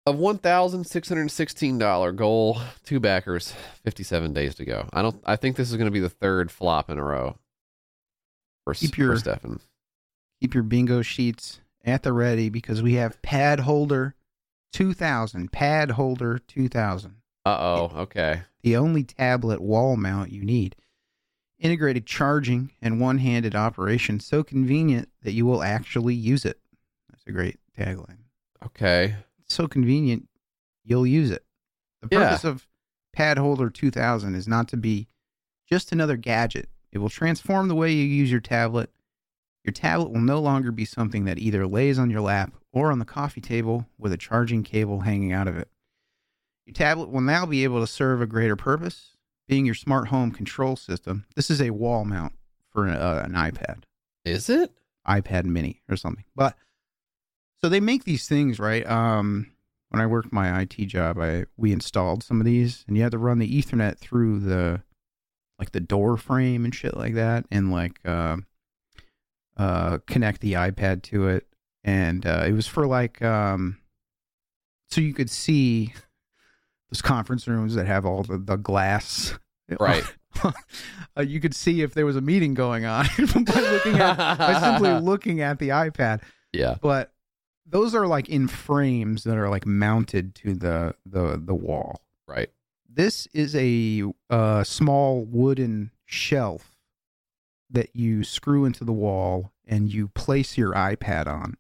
of one thousand six hundred sixteen dollar goal. Two backers, fifty-seven days to go. I don't. I think this is going to be the third flop in a row for, Keep for your- Stefan. Keep your bingo sheets at the ready because we have Pad Holder two thousand. Pad Holder two thousand. Uh oh. Okay. the only tablet wall mount you need. Integrated charging and one handed operation so convenient that you will actually use it. That's a great tagline. Okay. So convenient, you'll use it. The Yeah. purpose of Pad Holder 2000 is not to be just another gadget. It will transform the way you use your tablet. Your tablet will no longer be something that either lays on your lap or on the coffee table with a charging cable hanging out of it. Your tablet will now be able to serve a greater purpose, being your smart home control system. This is a wall mount for an, uh, an iPad, Is it? iPad Mini or something. But so they make these things, right? Um, when I worked my IT job, I we installed some of these, and you had to run the Ethernet through the like the door frame and shit like that, and like uh, uh, connect the iPad to it, and uh, it was for like um, so you could see those conference rooms that have all the, the glass. Right. uh, you could see if there was a meeting going on by looking at by simply looking at the iPad. Yeah. But those are like in frames that are like mounted to the the the wall. Right. This is a uh, small wooden shelf that you screw into the wall and you place your iPad on.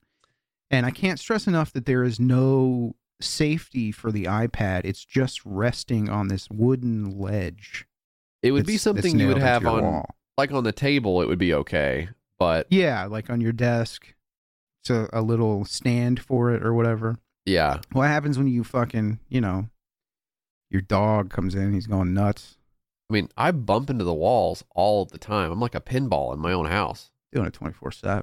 And I can't stress enough that there is no safety for the iPad. It's just resting on this wooden ledge. It would be something you would have on, wall. like on the table. It would be okay, but Yeah, like on your desk. It's a, a little stand for it or whatever. yeah, What happens when you fucking, you know, your dog comes in, he's going nuts, I mean, I bump into the walls all the time. I'm like a pinball in my own house. doing it 24 7.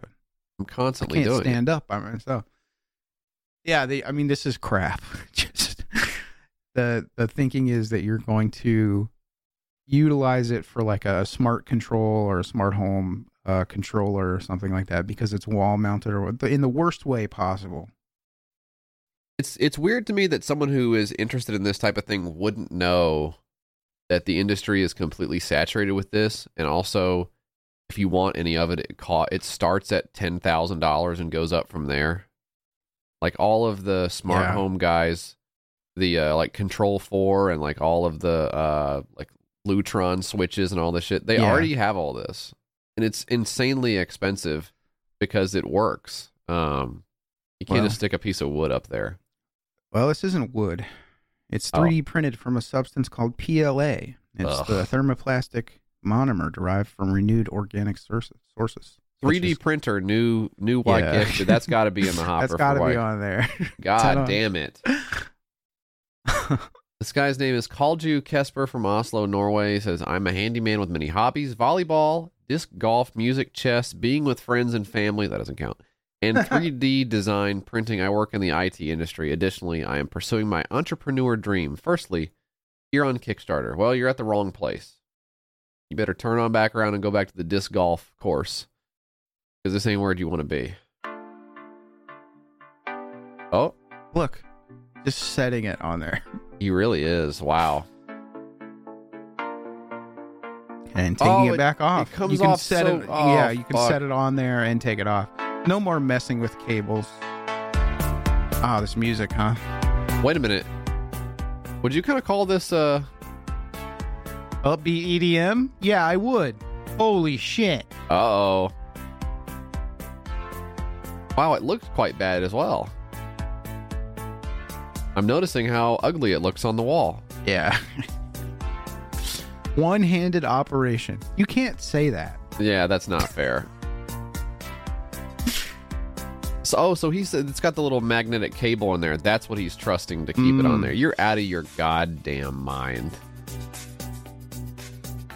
I'm I constantly can't doing stand up by myself. Yeah, they, I mean, this is crap. Just, the the thinking is that you're going to utilize it for like a smart control or a smart home uh, controller or something like that because it's wall mounted or in the worst way possible. It's it's weird to me that someone who is interested in this type of thing wouldn't know that the industry is completely saturated with this, and also if you want any of it, it it starts at ten thousand dollars and goes up from there. Like all of the smart Yeah. home guys, the uh, like Control4 and like all of the uh, like Lutron switches and all this shit, they Yeah. already have all this, and it's insanely expensive because it works. Um, you can't Well. just stick a piece of wood up there. Well, this isn't wood. It's Oh. 3D printed from a substance called PLA. It's Ugh. the thermoplastic monomer derived from renewed organic sources. sources. 3D as- printer, new new white Yeah. gift. That's got to be in the hopper. That's got to be on there. God damn it! this guy's name is Kalju Kesper from Oslo, Norway. He says, "I'm a handyman with many hobbies: volleyball, disc golf, music, chess, being with friends and family. That doesn't count." And 3D design printing. I work in the IT industry. Additionally, I am pursuing my entrepreneur dream. Firstly, you're on Kickstarter. Well, you're at the wrong place. You better turn on back around and go back to the disc golf course because this ain't where you want to be. Oh, Look, just setting it on there he really is. Wow. and taking Oh, it it- back off. it comes you can off set so- it. oh, yeah, you can fuck. set it on there and take it off. No more messing with cables. Ah, this music, huh? Wait a minute. Would you kind of call this uh Upbeat EDM? Yeah, I would. Holy shit! uh-oh. Wow, it looks quite bad as well. I'm noticing how ugly it looks on the wall. Yeah. One-handed operation. You can't say that. Yeah, that's not fair. So, oh, so he said it's got the little magnetic cable in there. That's what he's trusting to keep it on Mm. there. You're out of your goddamn mind.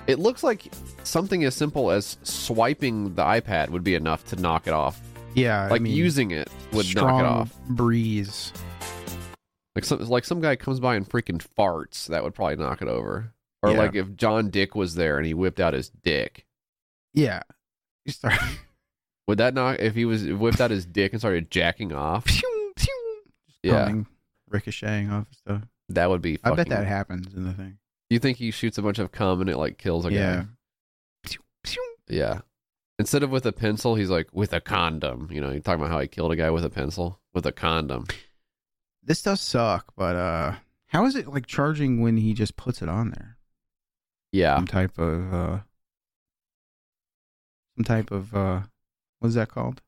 It looks like something as simple as swiping the iPad would be enough to knock it off. Yeah, I Like mean, using it would knock it off. breeze. Like some like some guy comes by and freaking farts, that would probably knock it over. Or Yeah. like if John Dick was there and he whipped out his dick. Yeah. You start Would that knock if he was whipped out his dick and started jacking off? Yeah, coming, ricocheting off and stuff. that would be. I Fucking, bet that happens in the thing. You think he shoots a bunch of cum and it like kills a Yeah. guy? Yeah. Yeah. Instead of with a pencil, he's like with a condom. You know, you're talking about how he killed a guy with a pencil with a condom. This does suck, but uh how is it like charging when he just puts it on there? Yeah. Some type of uh some type of uh what is that called?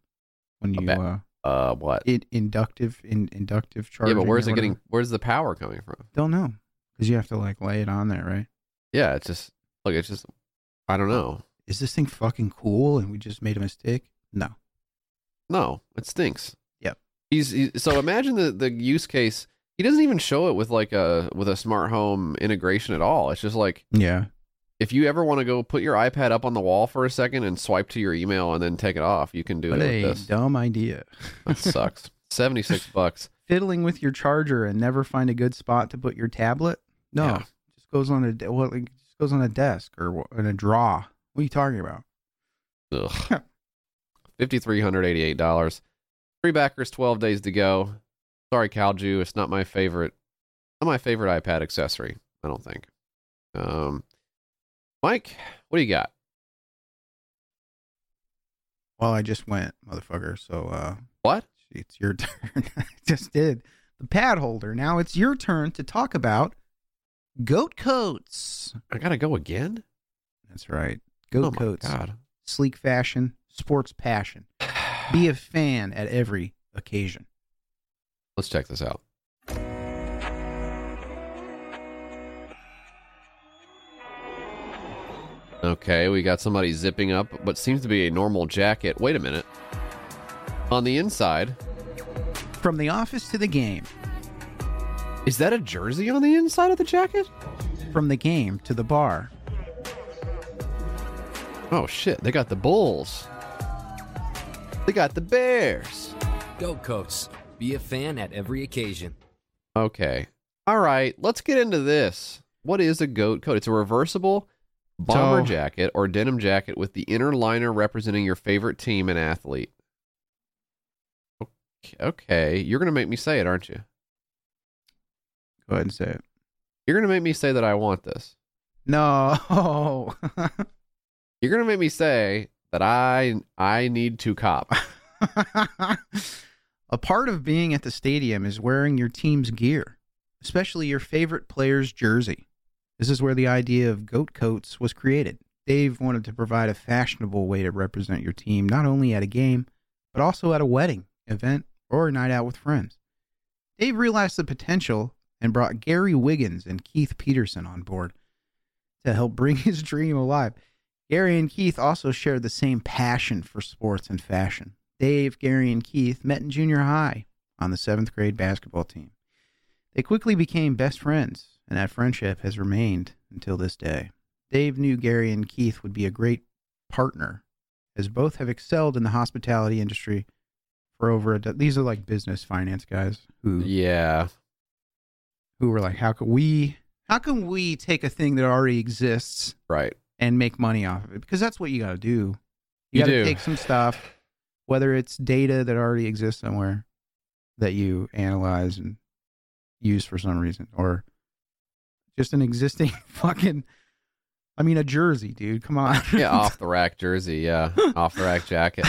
When you uh Uh, what? in, inductive in inductive charging? Yeah, but where's it getting? Where's the power coming from? Don't know. Because you have to like lay it on there, right? Yeah, it's just look. It's just I don't know. Is this thing fucking cool and we just made a mistake? No. No, it stinks. Yep. He's, he, so imagine the the use case. He doesn't even show it with like a with a smart home integration at all. It's just like Yeah. If you ever want to go put your iPad up on the wall for a second and swipe to your email and then take it off, you can do What it a this. dumb idea. That sucks. Seventy six bucks. Fiddling with your charger and never find a good spot to put your tablet? No. Yeah. Just goes on a well, like, just goes on a desk or in a draw. What are you talking about? Ugh. Fifty three hundred eighty eight dollars. Three backers, twelve days to go. Sorry, Kalju, it's not my favorite. Not my favorite iPad accessory. I don't think. Um, Mike, what do you got? Well, I just went, motherfucker. So uh What? it's your turn. I just did. The pad holder. Now it's your turn to talk about goat coats. I gotta go again. That's right. Goat oh coats. God. Sleek fashion, sports passion. Be a fan at every occasion. Let's check this out. Okay, we got somebody zipping up what seems to be a normal jacket. Wait a minute. On the inside, From the office to the game. is that a jersey on the inside of the jacket? From the game to the bar. Oh shit, they got the Bulls. They got the Bears. Goat coats. Be a fan at every occasion. Okay. All right, let's get into this. What is a goat coat? It's a reversible bomber So- jacket or denim jacket with the inner liner representing your favorite team and athlete. Okay, okay. you're going to make me say it, aren't you? Go ahead and say it. You're going to make me say that I want this. No. You're going to make me say that I I need to cop. A part of being at the stadium is wearing your team's gear, especially your favorite player's jersey. This is where the idea of goat coats was created. Dave wanted to provide a fashionable way to represent your team not only at a game, but also at a wedding, event, or a night out with friends. Dave realized the potential and brought Gary Wiggins and Keith Peterson on board to help bring his dream alive. Gary and Keith also shared the same passion for sports and fashion. Dave, Gary, and Keith met in junior high on the seventh grade basketball team. They quickly became best friends, and that friendship has remained until this day. Dave knew Gary and Keith would be a great partner, as both have excelled in the hospitality industry for over a. De- these are like business finance guys who yeah who were like, how can we how can we take a thing that already exists right and make money off of it? Because that's what you got to do. You You, got to take some stuff, whether it's data that already exists somewhere that you analyze and use for some reason, or just an existing fucking. I mean, a jersey, dude. Come on. yeah, off the rack jersey. Yeah, off the rack jacket.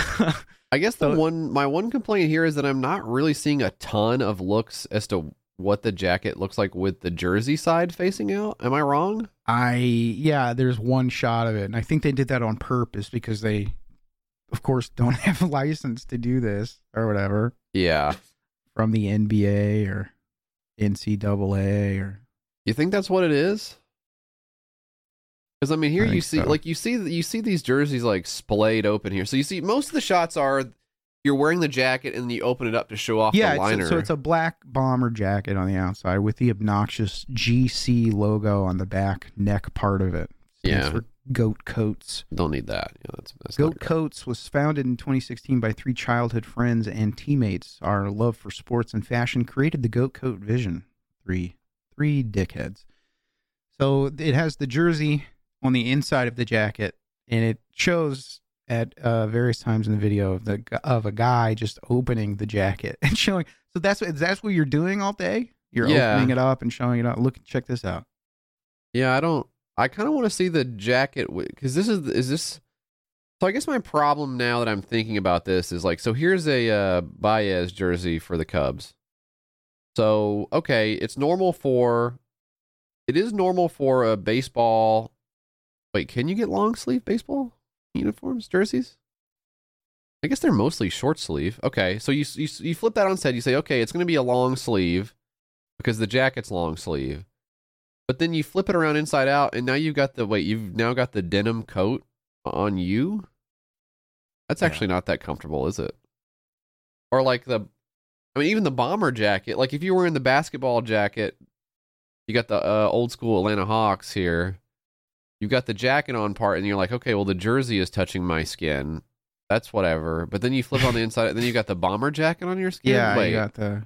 I guess the one my one complaint here is that I'm not really seeing a ton of looks as to what the jacket looks like with the jersey side facing out. Am I wrong? I yeah, there's one shot of it, and I think they did that on purpose because they, of course, don't have a license to do this or whatever Yeah. from the NBA or NCAA or You think that's what it is? Because I mean, here I you see, so. like you see, you see these jerseys like splayed open here. So you see, most of the shots are you're wearing the jacket and you open it up to show off yeah. the it's a- so it's a black bomber jacket on the outside with the obnoxious GC logo on the back neck part of it. Stands Yeah. for Goat Coats. Don't need that. Yeah, that's, that's Goat Coats was founded in 2016 by three childhood friends and teammates. Our love for sports and fashion created the Goat Coat vision. Three, three dickheads. So it has the jersey on the inside of the jacket, and it shows at uh, various times in the video of the of a guy just opening the jacket and showing. So that's what that's what you're doing all day. You're Yeah. opening it up and showing it up. Look, check this out. Yeah, I don't. I kind of want to see the jacket because this is is this. So I guess my problem now that I'm thinking about this is like, so here's a uh, Baez jersey for the Cubs. So okay, it's normal for, it is normal for a baseball. Wait, can you get long sleeve baseball uniforms jerseys? I guess they're mostly short sleeve. Okay, so you you you flip that on head. You say, okay, it's going to be a long sleeve because the jacket's long sleeve. But then you flip it around inside out, and now you've got the wait. You've now got the denim coat on you. That's actually not that comfortable, is it? Or like the, I mean, even the bomber jacket. Like if you were in the basketball jacket, you got the uh, old school Atlanta Hawks here. You've got the jacket on part, and you're like, okay, well the jersey is touching my skin. That's whatever. But then you flip on the inside, and then you got the bomber jacket on your skin. Yeah, wait, you got the.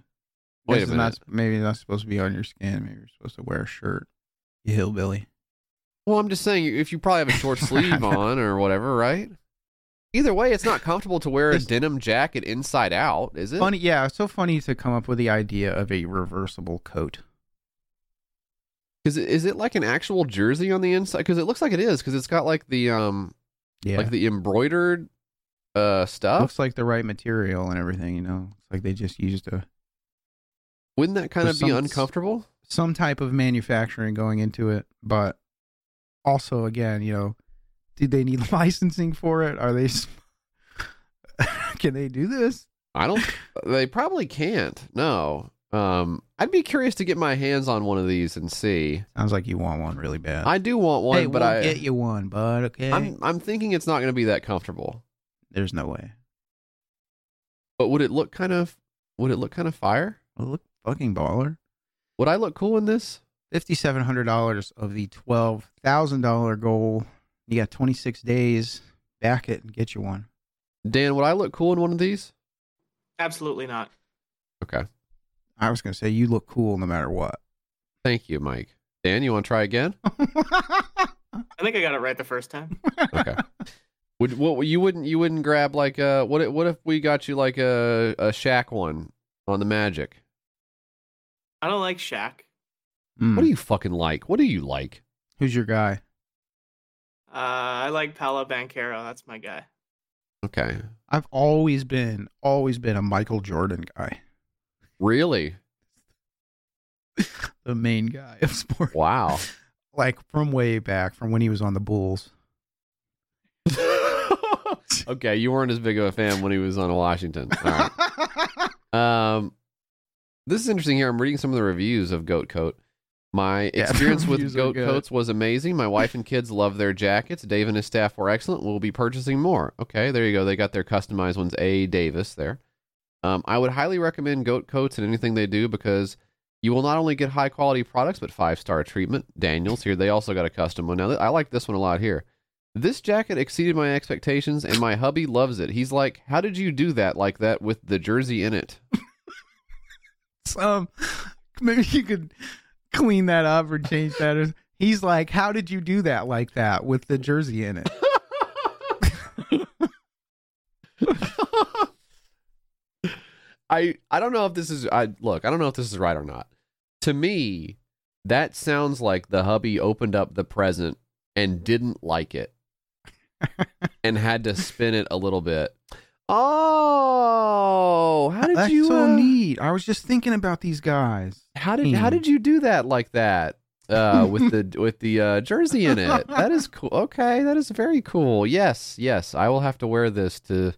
Wait a is not, minute. maybe not supposed to be on your skin. Maybe you're supposed to wear a shirt. You hillbilly. Well, I'm just saying, if you probably have a short sleeve on or whatever, right? Either way, it's not comfortable to wear a denim jacket inside out, is it? Funny, yeah. So funny to come up with the idea of a reversible coat. Is it, is it like an actual jersey on the inside? Because it looks like it is. Because it's got like the um, Yeah. like the embroidered uh stuff. Looks like the right material and everything. You know, it's like they just used a Wouldn't that kind of There's be some- uncomfortable? some type of manufacturing going into it, but also again, you know, did they need licensing for it? Are they? Can they do this? I don't. they probably can't. No. Um, I'd be curious to get my hands on one of these and see. Sounds like you want one really bad. I do want one, hey, but we'll I get you one, bud. Okay. I'm I'm thinking it's not going to be that comfortable. There's no way. But would it look kind of? Would it look kind of fire? Well, look fucking baller. Would I look cool in this? Fifty-seven hundred dollars of the twelve thousand dollar goal. You got twenty-six days. Back it and get you one. Dan, would I look cool in one of these? Absolutely not. Okay. I was gonna say you look cool no matter what. Thank you, Mike. Dan, you want to try again? I think I got it right the first time. Okay. Would what you wouldn't you wouldn't grab like a what if- what if we got you like a a Shaq one on the Magic? I don't like Shaq. Hmm. What do you fucking like? What do you like? Who's your guy? Uh, I like Paolo Banchero. That's my guy. Okay. I've always been, always been a Michael Jordan guy, Really? the main guy of sports. Wow. Like from way back, from when he was on the Bulls. okay, you weren't as big of a fan when he was on Washington. All right. um, this is interesting here. I'm reading some of the reviews of Goat Coat. My Yeah, experience with Goat. Coats was amazing. My wife and kids love their jackets. Dave and his staff were excellent. We'll be purchasing more. Okay, there you go. They got their customized ones. A Davis there. Um, I would highly recommend Goat Coats and anything they do because you will not only get high quality products but five star treatment. Daniels here, they also got a custom one. Now I like this one a lot here. This jacket exceeded my expectations, and my hubby loves it. He's like, "How did you do that like that with the jersey in it?" Um, maybe you could clean that up or change that. He's like, "How did you do that like that with the jersey in it?" I I don't know if this is I look, I don't know if this is right or not. To me, that sounds like the hubby opened up the present and didn't like it and had to spin it a little bit. Oh, how did That's you so uh, neat. I was just thinking about these guys. How did how did you do that like that? Uh, with the with the uh, jersey in it. That is cool. Okay, that is very cool. Yes, yes, I will have to wear this to.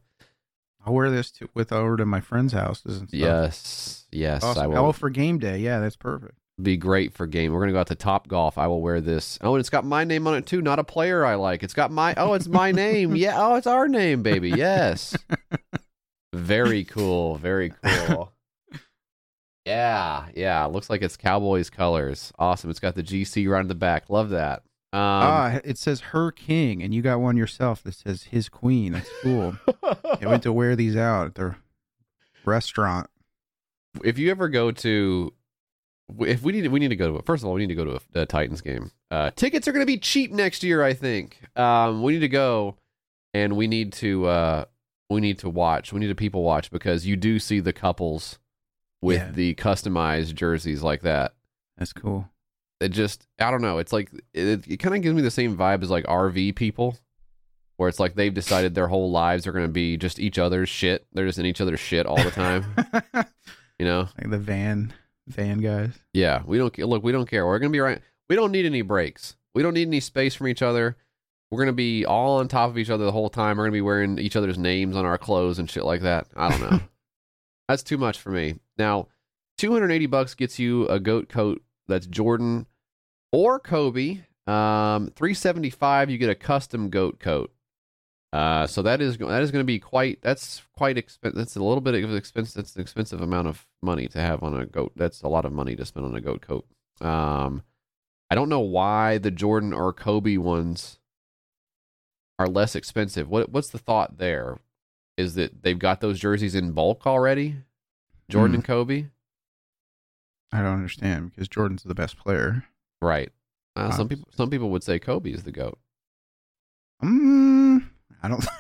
I'll wear this to, with over to my friends' houses and stuff. Yes, yes, I will. Oh, for game day. Yeah, that's perfect. be great for game. We're gonna go out to Top Golf. I will wear this. Oh, and it's got my name on it too. Not a player I like. It's got my. Oh, it's my name. Yeah. Oh, it's our name, baby. Yes. Very cool. Very cool. Yeah, yeah. Looks like it's Cowboys colors. Awesome. It's got the GC right in the back. Love that. Um, ah, it says her king, and you got one yourself that says his queen. That's cool. I went to wear these out at the restaurant. if you ever go to if we need to, we need to go to first of all we need to go to a, a Titans game. Uh, tickets are going to be cheap next year, I think. Um, we need to go, and we need to uh, we need to watch. We need to people watch because you do see the couples with Yeah. the customized jerseys like that. That's cool. It just I don't know. It's like it, it kind of gives me the same vibe as like RV people, where it's like they've decided their whole lives are going to be just each other's shit. They're just in each other's shit all the time. you know. Like the van van guys. Yeah, we don't look. We don't care. We're gonna be right. We don't need any breaks. We don't need any space from each other. We're gonna be all on top of each other the whole time. We're gonna be wearing each other's names on our clothes and shit like that. I don't know. that's too much for me. Now, two hundred eighty bucks gets you a goat coat that's Jordan or Kobe. Um, three seventy five you get a custom goat coat. Uh, so that is that is going to be quite that's quite expensive. That's a little bit of expense. That's an expensive amount of money to have on a goat. That's a lot of money to spend on a goat coat. Um, I don't know why the Jordan or Kobe ones are less expensive. What what's the thought there? Is that they've got those jerseys in bulk already? Jordan Hmm. and Kobe, I don't understand because Jordan's the best player. right? Uh, some people some people would say Kobe is the goat. Mm, I don't.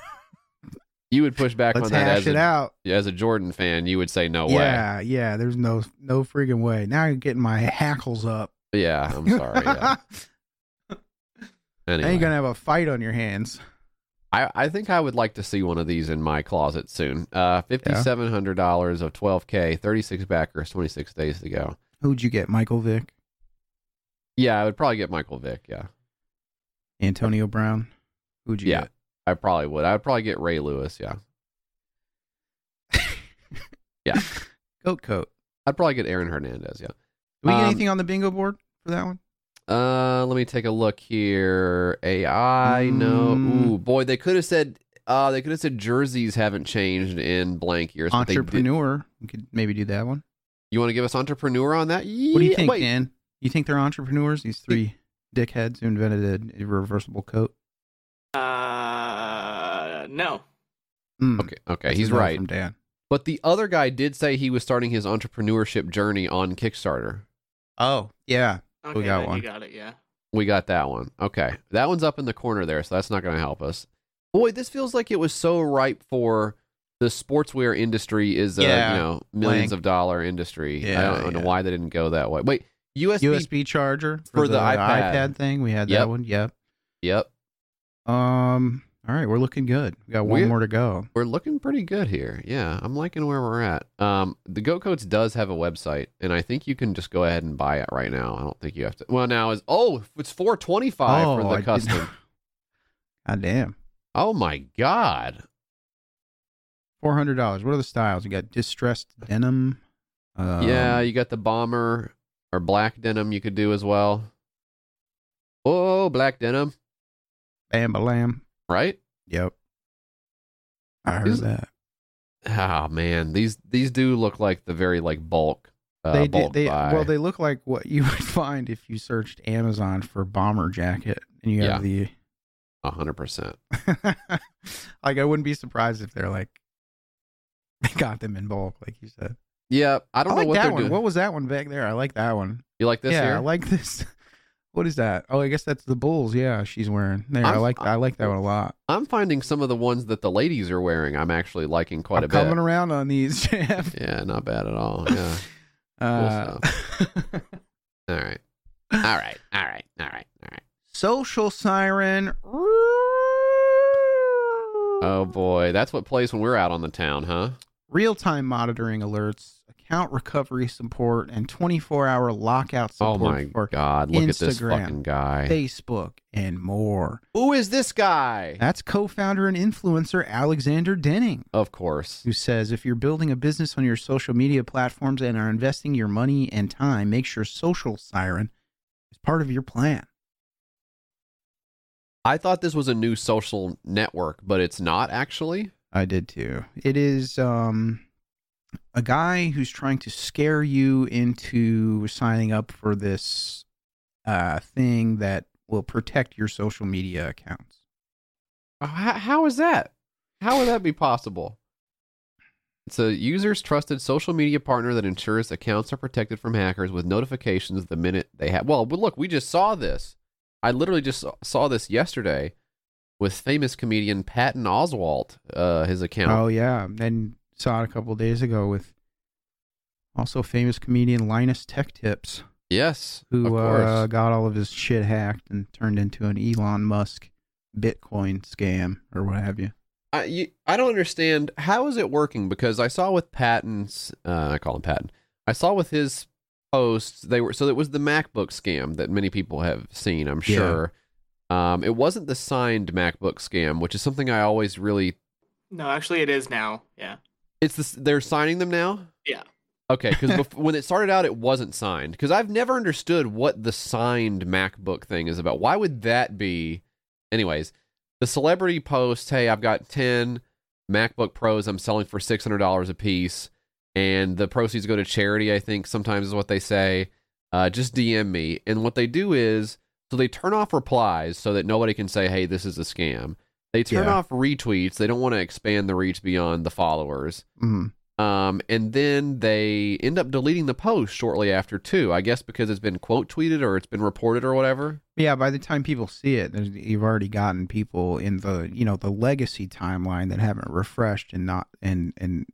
You would push back Let's on that hash as it a, out. as a Jordan fan. You would say no way. yeah, yeah. There's no no friggin' way. Now you're getting my hackles up. Yeah, I'm sorry. Yeah. Now you're gonna have a fight on your hands. I, I think I would like to see one of these in my closet soon. Uh, fifty seven hundred dollars of twelve k, thirty six backers, twenty six days to go. Who'd you get? Michael Vick, Yeah, I would probably get Michael Vick. Yeah, Antonio Brown. Who'd you yeah, get? I probably would. I would probably get Ray Lewis. Yeah, yeah, Goat coat. I'd probably get Aaron Hernandez. Yeah. Do we get Um, anything on the bingo board for that one? Uh, let me take a look here. AI, no. Mm. Ooh, boy, they could have said. Uh, they could have said jerseys haven't changed in blank years. but they Entrepreneur. We could maybe do that one. You want to give us entrepreneur on that? What do you think, wait. Dan? You think they're entrepreneurs? These three dickheads who invented a reversible coat. Uh, no. Mm, Okay, okay, that's he's right. From Dan. But the other guy did say he was starting his entrepreneurship journey on Kickstarter. Oh Yeah, Okay, we got one. got it. Yeah. We got that one. Okay. That one's up in the corner there, so that's not going to help us. Boy, this feels like it was so ripe for the sportswear industry is a, Yeah. you know, millions of dollar industry. I don't know why they didn't go that way. Wait, USB, USB charger for the iPad. thing. We had Yep. that one. Yep. Yep. Um. All right, we're looking good. We got one We- more to go. We're looking pretty good here. Yeah, I'm liking where we're at. Um, the Go Coats does have a website, and I think you can just go ahead and buy it right now. I don't think you have to. Well, now is oh, it's four twenty five for Oh, the I custom. God damn. oh my god! Four hundred dollars. What are the styles? You got distressed denim. Um, yeah, you got the bomber or black denim you could do as well. Oh, black denim, Bam Balam. Right? Yep. I heard Is- that. Oh man, these these do look like the very like bulk. Uh, they bulk did. They buy. well, they look like what you would find if you searched Amazon for bomber jacket, and you have the. a hundred percent. like I wouldn't be surprised if they're like they got them in bulk, like you said. Yeah, I don't I know like what that one. doing. What was that one back there? I like that one. You like this yeah, here? I like this. What is that? Oh, I guess that's the Bulls. Yeah, she's wearing. There, i I'm- like. I like that one a lot. I'm finding some of the ones that the ladies are wearing. I'm actually liking quite a bit. I'm a bit. coming around on these, Jeff. Yeah, not bad at all. Yeah. Uh, All right. All right. All right. All right. All right. social siren. Oh boy, that's what plays when we're out on the town, huh? real time monitoring alerts, account recovery support, and 24 hour lockout support. Oh support my for god, look at this fucking guy. Facebook, and more. Who is this guy? That's co founder and influencer Alexander Denning, Of course. who says if you're building a business on your social media platforms and are investing your money and time, make sure Social Siren is part of your plan. I thought this was a new social network, but it's not actually. I did too. It is um a guy who's trying to scare you into signing up for this uh thing that will protect your social media accounts. How, how is that? How would that be possible? It's a user's trusted social media partner that ensures accounts are protected from hackers with notifications the minute they have. Well, but look, we just saw this. I literally just saw- saw this yesterday with famous comedian Patton Oswalt. Uh, his account. Oh yeah, and saw it a couple days ago with also famous comedian Linus Tech Tips, yes, who of uh, got all of his shit hacked and turned into an Elon Musk Bitcoin scam or what have you. I you, I don't understand how is it working because I saw with Patton's uh, I call him Patton. I saw with his posts they were so it was the MacBook scam that many people have seen. I'm Yeah. sure. Um, it wasn't the signed MacBook scam, which is something I always really. No, actually, it is now. Yeah. It's this. They're signing them now. Yeah. Okay, because when it started out, it wasn't signed. Because I've never understood what the signed MacBook thing is about. Why would that be? Anyways, the celebrity post, "Hey, I've got ten MacBook Pros I'm selling for six hundred dollars a piece, and the proceeds go to charity." I think sometimes is what they say. Uh, just DM me, and what they do is so they turn off replies so that nobody can say, "Hey, this is a scam." They turn Yeah. off retweets. They don't want to expand the reach beyond the followers. Mm. Um, and then they end up deleting the post shortly after too. I guess because it's been quote tweeted or it's been reported or whatever. Yeah, by the time people see it, you've already gotten people in the you know the legacy timeline that haven't refreshed and not and and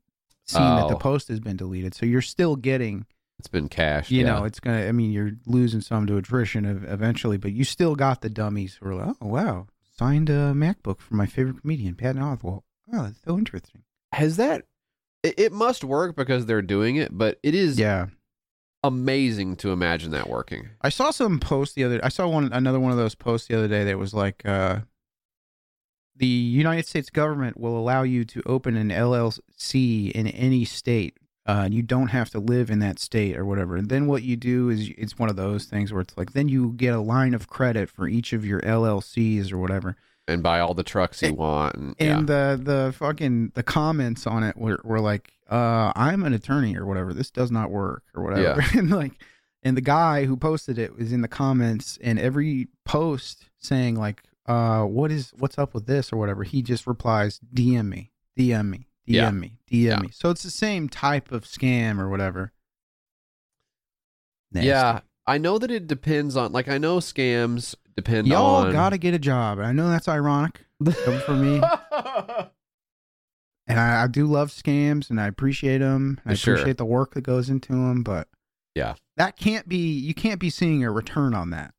seen that the Oh. post has been deleted. So you're still getting, It's been cached. you yeah. know, it's gonna. I mean, you're losing some to attrition ev- eventually, but you still got the dummies who are like, oh wow, signed a MacBook from my favorite comedian, Patton Oswalt. Oh, that's so interesting. has that. It, it must work because they're doing it, but it is Yeah, amazing to imagine that working. I saw some post the other. I saw one another one of those posts the other day that was like, uh, the United States government will allow you to open an LLC in any state. Uh, you don't have to live in that state or whatever. And then what you do is it's one of those things where it's like then you get a line of credit for each of your LLCs or whatever. And buy all the trucks you want. And, yeah. And the the fucking the comments on it were, were like, uh, I'm an attorney or whatever. This does not work or whatever. Yeah. and like and the guy who posted it was in the comments and every post saying like, uh, what is what's up with this or whatever, he just replies, DM me, DM me, DM Yeah. me, DM Yeah. me. So it's the same type of scam or whatever. Nasty. Yeah, I know that it depends on like I know scams depend Y'all on gotta get a job. I know that's ironic from me, and I, I do love scams, and I appreciate them. I Sure. appreciate the work that goes into them, but yeah. that can't be. You can't be seeing a return on that.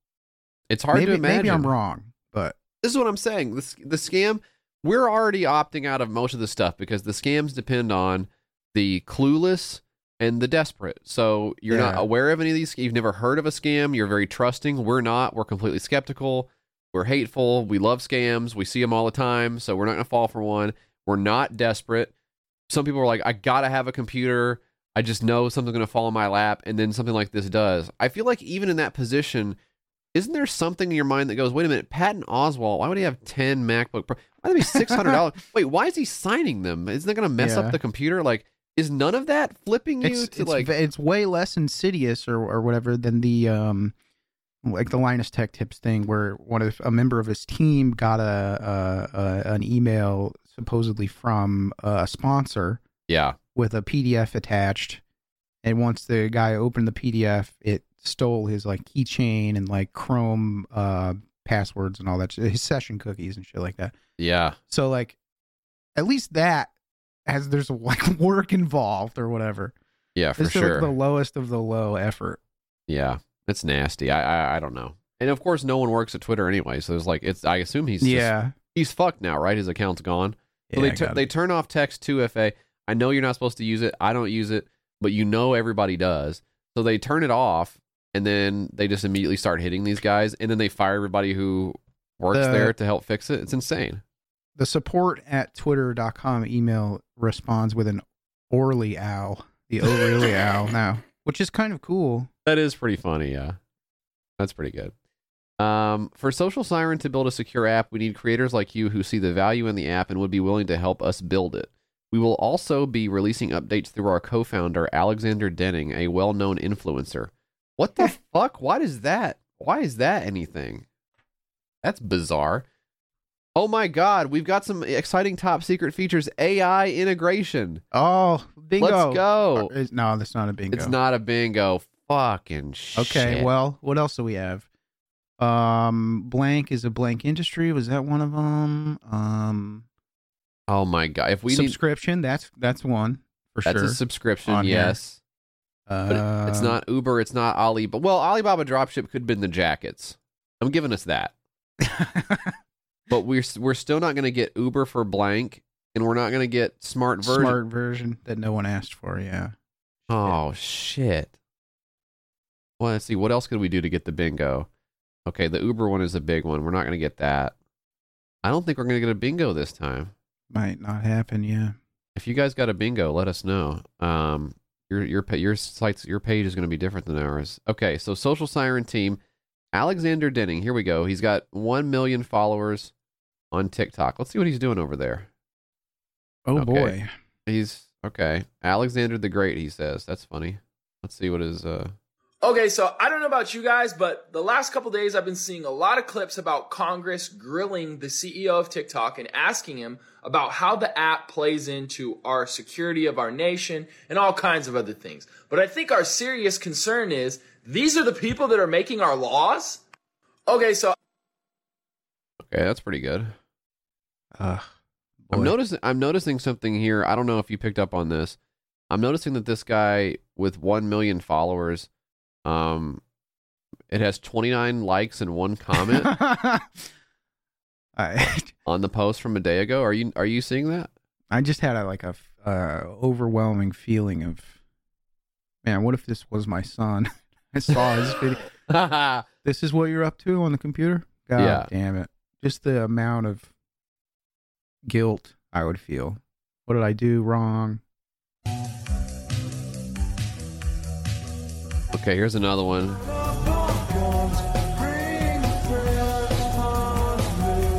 It's hard maybe, to imagine. Maybe I'm wrong, but This is what I'm saying. The, the scam, we're already opting out of most of the stuff because the scams depend on the clueless and the desperate. So you're not aware of any of these. You've never heard of a scam. You're very trusting. We're not. We're completely skeptical. We're hateful. We love scams. We see them all the time. So we're not going to fall for one. We're not desperate. Some people are like, I got to have a computer. I just know something's going to fall in my lap. And then something like this does. I feel like even in that position, isn't there something in your mind that goes, wait a minute, Patton Oswalt, why would he have 10 MacBook Pro? Why would be $600? wait, why is he signing them? Isn't that going to mess Yeah. up the computer? Like, is none of that flipping you it's to it's, like, it's way less insidious or or whatever than the um like the Linus Tech Tips thing where one of a member of his team got a, a, a an email supposedly from a sponsor yeah, with a PDF attached, and once the guy opened the PDF, it stole his like keychain and like Chrome uh passwords and all that, his session cookies and shit like that. yeah, So like, at least that has there's like work involved or whatever. yeah, for This is sure. like the lowest of the low effort. Yeah, it's nasty. I, I I don't know. And of course, no one works at Twitter anyway. So there's like it's. I assume he's just- Yeah. he's fucked now, right? His account's gone. So Yeah, they it. they turn off text two FA. I know you're not supposed to use it. I don't use it, but you know everybody does. So they turn it off, and then they just immediately start hitting these guys, and then they fire everybody who works The- there to help fix it. It's insane. The support at twitter.com email responds with an Orly owl, the O'Reilly owl now, which is kind of cool. That is pretty funny, yeah. That's pretty good. Um, for Social Siren to build a secure app, we need creators like you who see the value in the app and would be willing to help us build it. We will also be releasing updates through our co-founder Alexander Denning, a well-known influencer. What the fuck? Why does that? Why is that anything? That's bizarre. Oh my god, we've got some exciting top secret features. AI integration. Oh, bingo. Let's go. Or no, that's not a bingo. It's not a bingo. Fucking shit. Okay, well, what else do we have? Um, blank is a blank industry. Was that one of them? Um, Oh my god! If we need subscription. That's that's one for That's sure. That's a subscription, yes. But it- it's Uh, not Uber, it's not Ali. But well, Alibaba Dropship could have been the jackets. I'm giving us that. but we're we're still not going to get Uber for blank, and we're not going to get smart version. smart version that no one asked for. Yeah. Oh shit. Well, let's see. What else could we do to get the bingo? Okay, the Uber one is a big one. We're not going to get that. I don't think we're going to get a bingo this time. Might not happen. Yeah. If you guys got a bingo, let us know. Um, your your your site's your page is going to be different than ours. Okay, so social siren team, Alexander Denning. Here we go. He's got one million followers on TikTok. Let's see what he's doing over there. Oh Okay. boy. He's okay. Alexander the Great. He says that's funny. Let's see what his uh. Okay, so I don't know about you guys, but the last couple days I've been seeing a lot of clips about Congress grilling the CEO of TikTok and asking him about how the app plays into our security of our nation and all kinds of other things. But I think our serious concern is these are the people that are making our laws? Okay, so Okay, that's pretty good. Uh, I'm noticing. I'm noticing something here. I don't know if you picked up on this. I'm noticing that this guy with one million followers, um, it has 29 likes and one comment I on the post from a day ago. Are you are you seeing that? I just had a like a uh, overwhelming feeling of, man, what if this was my son? I saw his video. this is what you're up to on the computer. God Yeah. damn it! Just the amount of guilt I would feel. What did I do wrong? Okay, here's another one.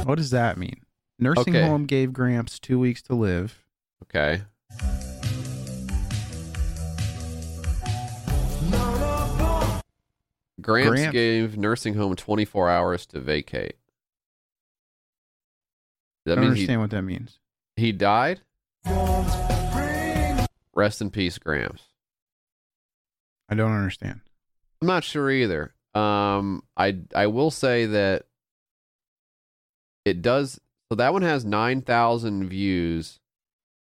What does that mean? Nursing Okay. home gave Gramps two weeks to live. Okay. Gramps, Gramps. gave nursing home 24 hours to vacate. I That don't means understand he, what that means. he died. Rest in peace, Gramps. I don't understand. I'm not sure either. Um, I I will say that it does. So that one has nine thousand views,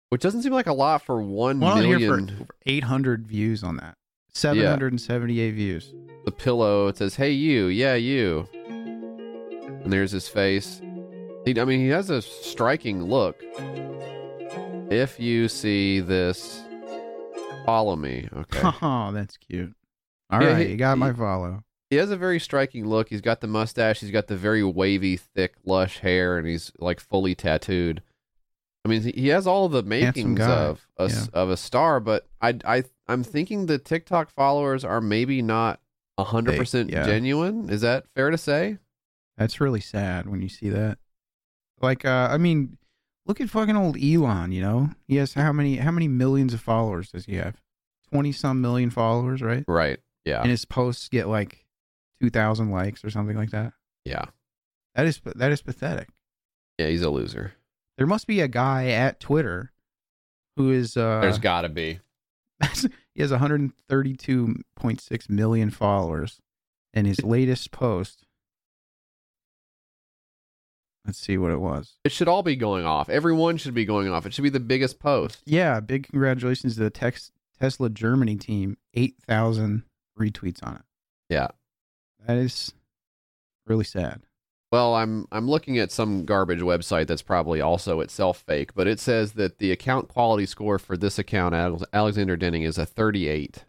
which doesn't seem like a lot for one Well, million. For, for Eight hundred views on that. 778 views. the pillow. It says, "Hey, you, yeah, you," and there's his face. He, I mean, he has a striking look. If you see this, follow me. Okay. Oh, that's cute. All right, Yeah, he- you got my follow. He has a very striking look. He's got the mustache. He's got the very wavy, thick, lush hair, and he's like fully tattooed. I mean, he- he has all the makings of a, s- of a star, but I, I, I'm thinking the TikTok followers are maybe not hundred percent yeah. genuine. Is that fair to say? That's really sad when you see that. Like, uh, I mean, look at fucking old Elon. You know, he has how many how many millions of followers does he have? Twenty some million followers, right? Right. Yeah. And his posts get like two thousand likes or something like that. Yeah. That is that is pathetic. Yeah, he's a loser. There must be a guy at Twitter who is uh There's got to be. he has 132.6 million followers and his latest post let's see what it was It should all be going off. Everyone should be going off. It should be the biggest post. yeah big congratulations to the Tex- tesla germany team 8000 retweets on it Yeah. that is really sad Well, I'm I'm looking at some garbage website that's probably also itself fake, but it says that the account quality score for this account, Alexander Denning, is a 38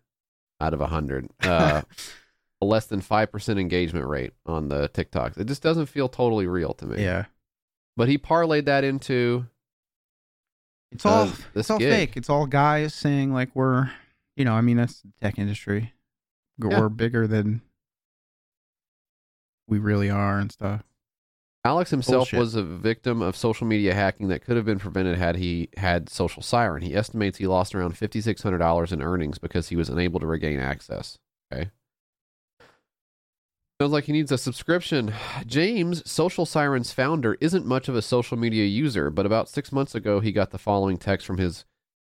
out of 100. Uh, a less than 5% engagement rate on the TikToks. It just doesn't feel totally real to me. yeah But he parlayed that into it's all uh, it's all gig. fake it's all guys saying like we're you know i mean that's the tech industry we're Yeah. bigger than we really are and stuff Alex himself Bullshit. was a victim of social media hacking that could have been prevented had he had Social Siren. He estimates he lost around $5,600 in earnings because he was unable to regain access. Okay. Sounds like he needs a subscription. James, Social Siren's founder, isn't much of a social media user, but about six months ago, he got the following text from his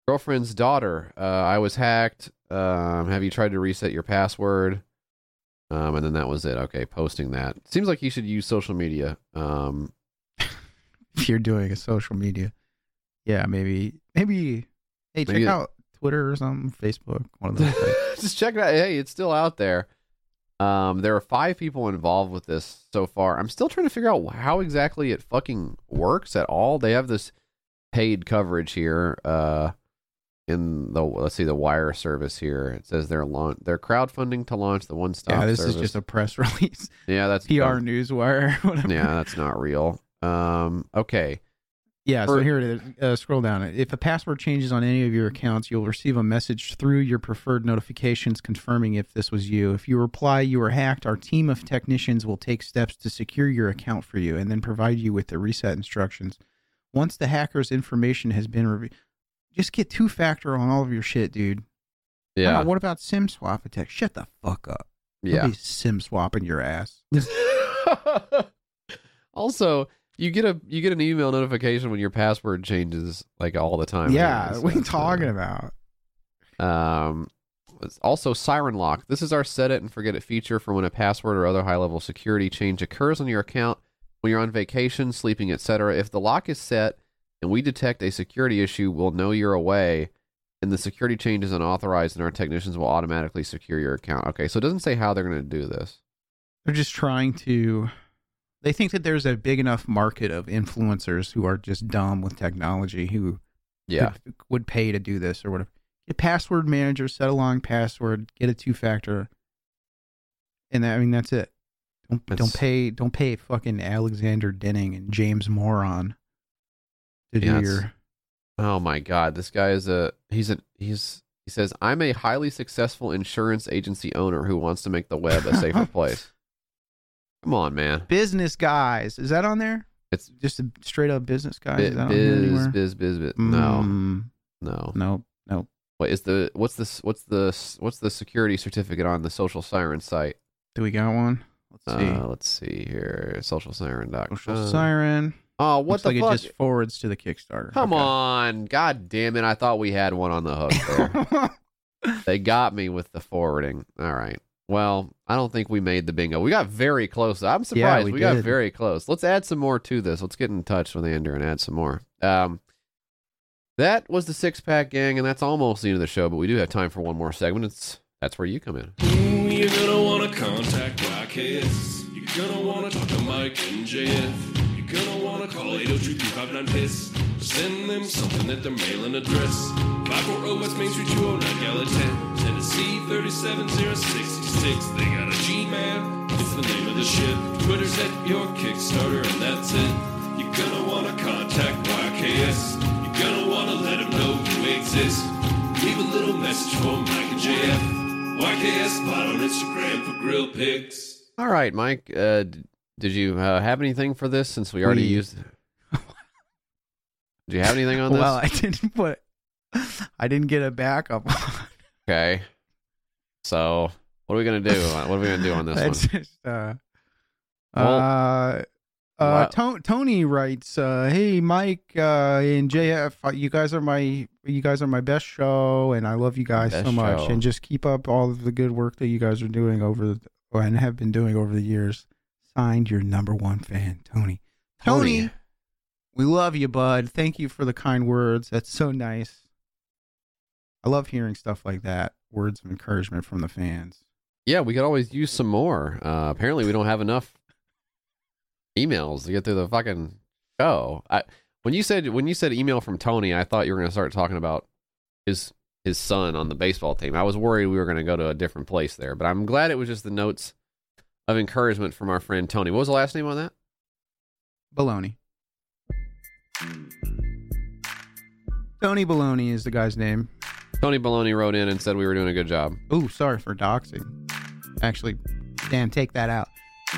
girlfriend's daughter uh, I was hacked. Um, have you tried to reset your password? Um, and then that was it. Okay, posting that. Seems like you should use social media. Um, if you're doing a social media. Yeah, maybe maybe hey, check Maybe- out Twitter or something, Facebook, one of those. just check it out. Hey, it's still out there. Um, there are five people involved with this so far. I'm still trying to figure out how exactly it fucking works at all. They have this paid coverage here. Uh, in the let's see the wire service here. It says they're launch they're crowdfunding to launch the one stop. yeah, this service. is just a press release. yeah, that's PR newswire, whatever. Yeah, that's not real. Um, okay. Yeah, so here it is. Uh, scroll down. If a password changes on any of your accounts, you'll receive a message through your preferred notifications confirming if this was you. If you reply you were hacked, our team of technicians will take steps to secure your account for you and then provide you with the reset instructions. Once the hacker's information has been reviewed, just get two factor on all of your shit, dude. Yeah. Uh, what about SIM swap attack? Shut the fuck up. Yeah. SIM swapping your ass. Also, you get a you get an email notification when your password changes like all the time. yeah, anyways, what are you so, talking about? Um, it's also Siren Lock. This is our set it and forget it feature for when a password or other high level security change occurs on your account when you're on vacation, sleeping, etc. If the lock is set and we detect a security issue, we'll know you're away, and the security change is unauthorized, and our technicians will automatically secure your account. Okay, so it doesn't say how they're going to do this. They're just trying to. They think that there's a big enough market of influencers who are just dumb with technology who Yeah. could- would pay to do this or whatever. Get password manager, set a long password, get a two factor, and that, I mean that's it. Don't don't pay don't pay fucking Alexander Denning and James Moron to do Yeah, your. Oh my god, this guy is a he's a he's he says I'm a highly successful insurance agency owner who wants to make the web a safer place. Come on, man. Business guys, is that on there? It's just a straight up business guys. Bi- is that on here biz, anywhere? biz, biz, biz. No, Mm, no, no, no. What is the what's this what's the what's the security certificate on the Social Siren site? Do we got one? Let's see. Uh, let's see here. Social Siren. Social Siren. Oh, what Looks the like fuck? it just forwards to the Kickstarter. Come on, god damn it! I thought we had one on the hook there. they got me with the forwarding. All right. Well, I don't think we made the bingo. We got very close. I'm surprised we we, got very close. Let's add some more to this. Let's get in touch with Andrew and add some more. Um, that was the six pack gang, and that's almost the end of the show. But we do have time for one more segment. It's that's where you come in. Ooh, you're gonna wanna contact YKS. You're gonna wanna talk to Mike and JF. You're gonna wanna call 802 piss Send them something at their mailing address. 540 West Main Street, 209 Gallatin. Tennessee 37066. They got a Gmail. It's the name of the ship. Twitter's at your Kickstarter, and that's it. You're gonna wanna contact YKS. You're gonna wanna let them know you exist. Leave a little message for Mike and JF. YKS Pod on Instagram for grill pics. All right, Mike. Uh, d- did you uh, have anything for this? Since we already We- used. Do you have anything on this? Well, I didn't put. I didn't get a backup. Okay. So what are we gonna do? What are we gonna do on this It's one? just, uh, Well, uh, uh, wow. Tony writes, uh, "Hey Mike uh, and JF, uh, you guys are my you guys are my best show, and I love you guys so much. show. And just keep up all of the good work that you guys are doing over the, and have been doing over the years. Signed, your number one fan, Tony. Tony. Tony, we love you, bud. Thank you for the kind words. That's so nice. I love hearing stuff like that. Words of encouragement from the fans. Yeah, we could always use some more. Uh, apparently, we don't have enough emails to get through the fucking show. I, when you said when you said email from Tony, I thought you were going to start talking about his his son on the baseball team. I was worried we were going to go to a different place there, but I'm glad it was just the notes of encouragement from our friend Tony. What was the last name on that? Baloney. Tony Baloney is the guy's name. Tony Baloney wrote in and said we were doing a good job. Ooh, sorry for doxing. Actually, Dan, take that out.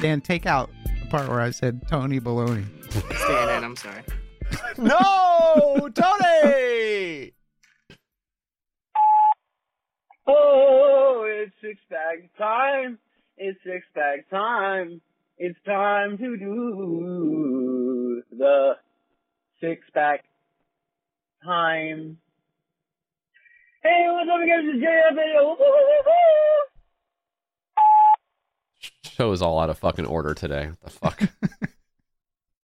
Dan, take out the part where I said Tony Baloney. Staying in. I'm sorry. no, Tony. Oh, it's six bag time. It's six bag time. It's time to do the six pack time. Hey, what's up, guys? It's JF video. Show is all out of fucking order today. What the fuck?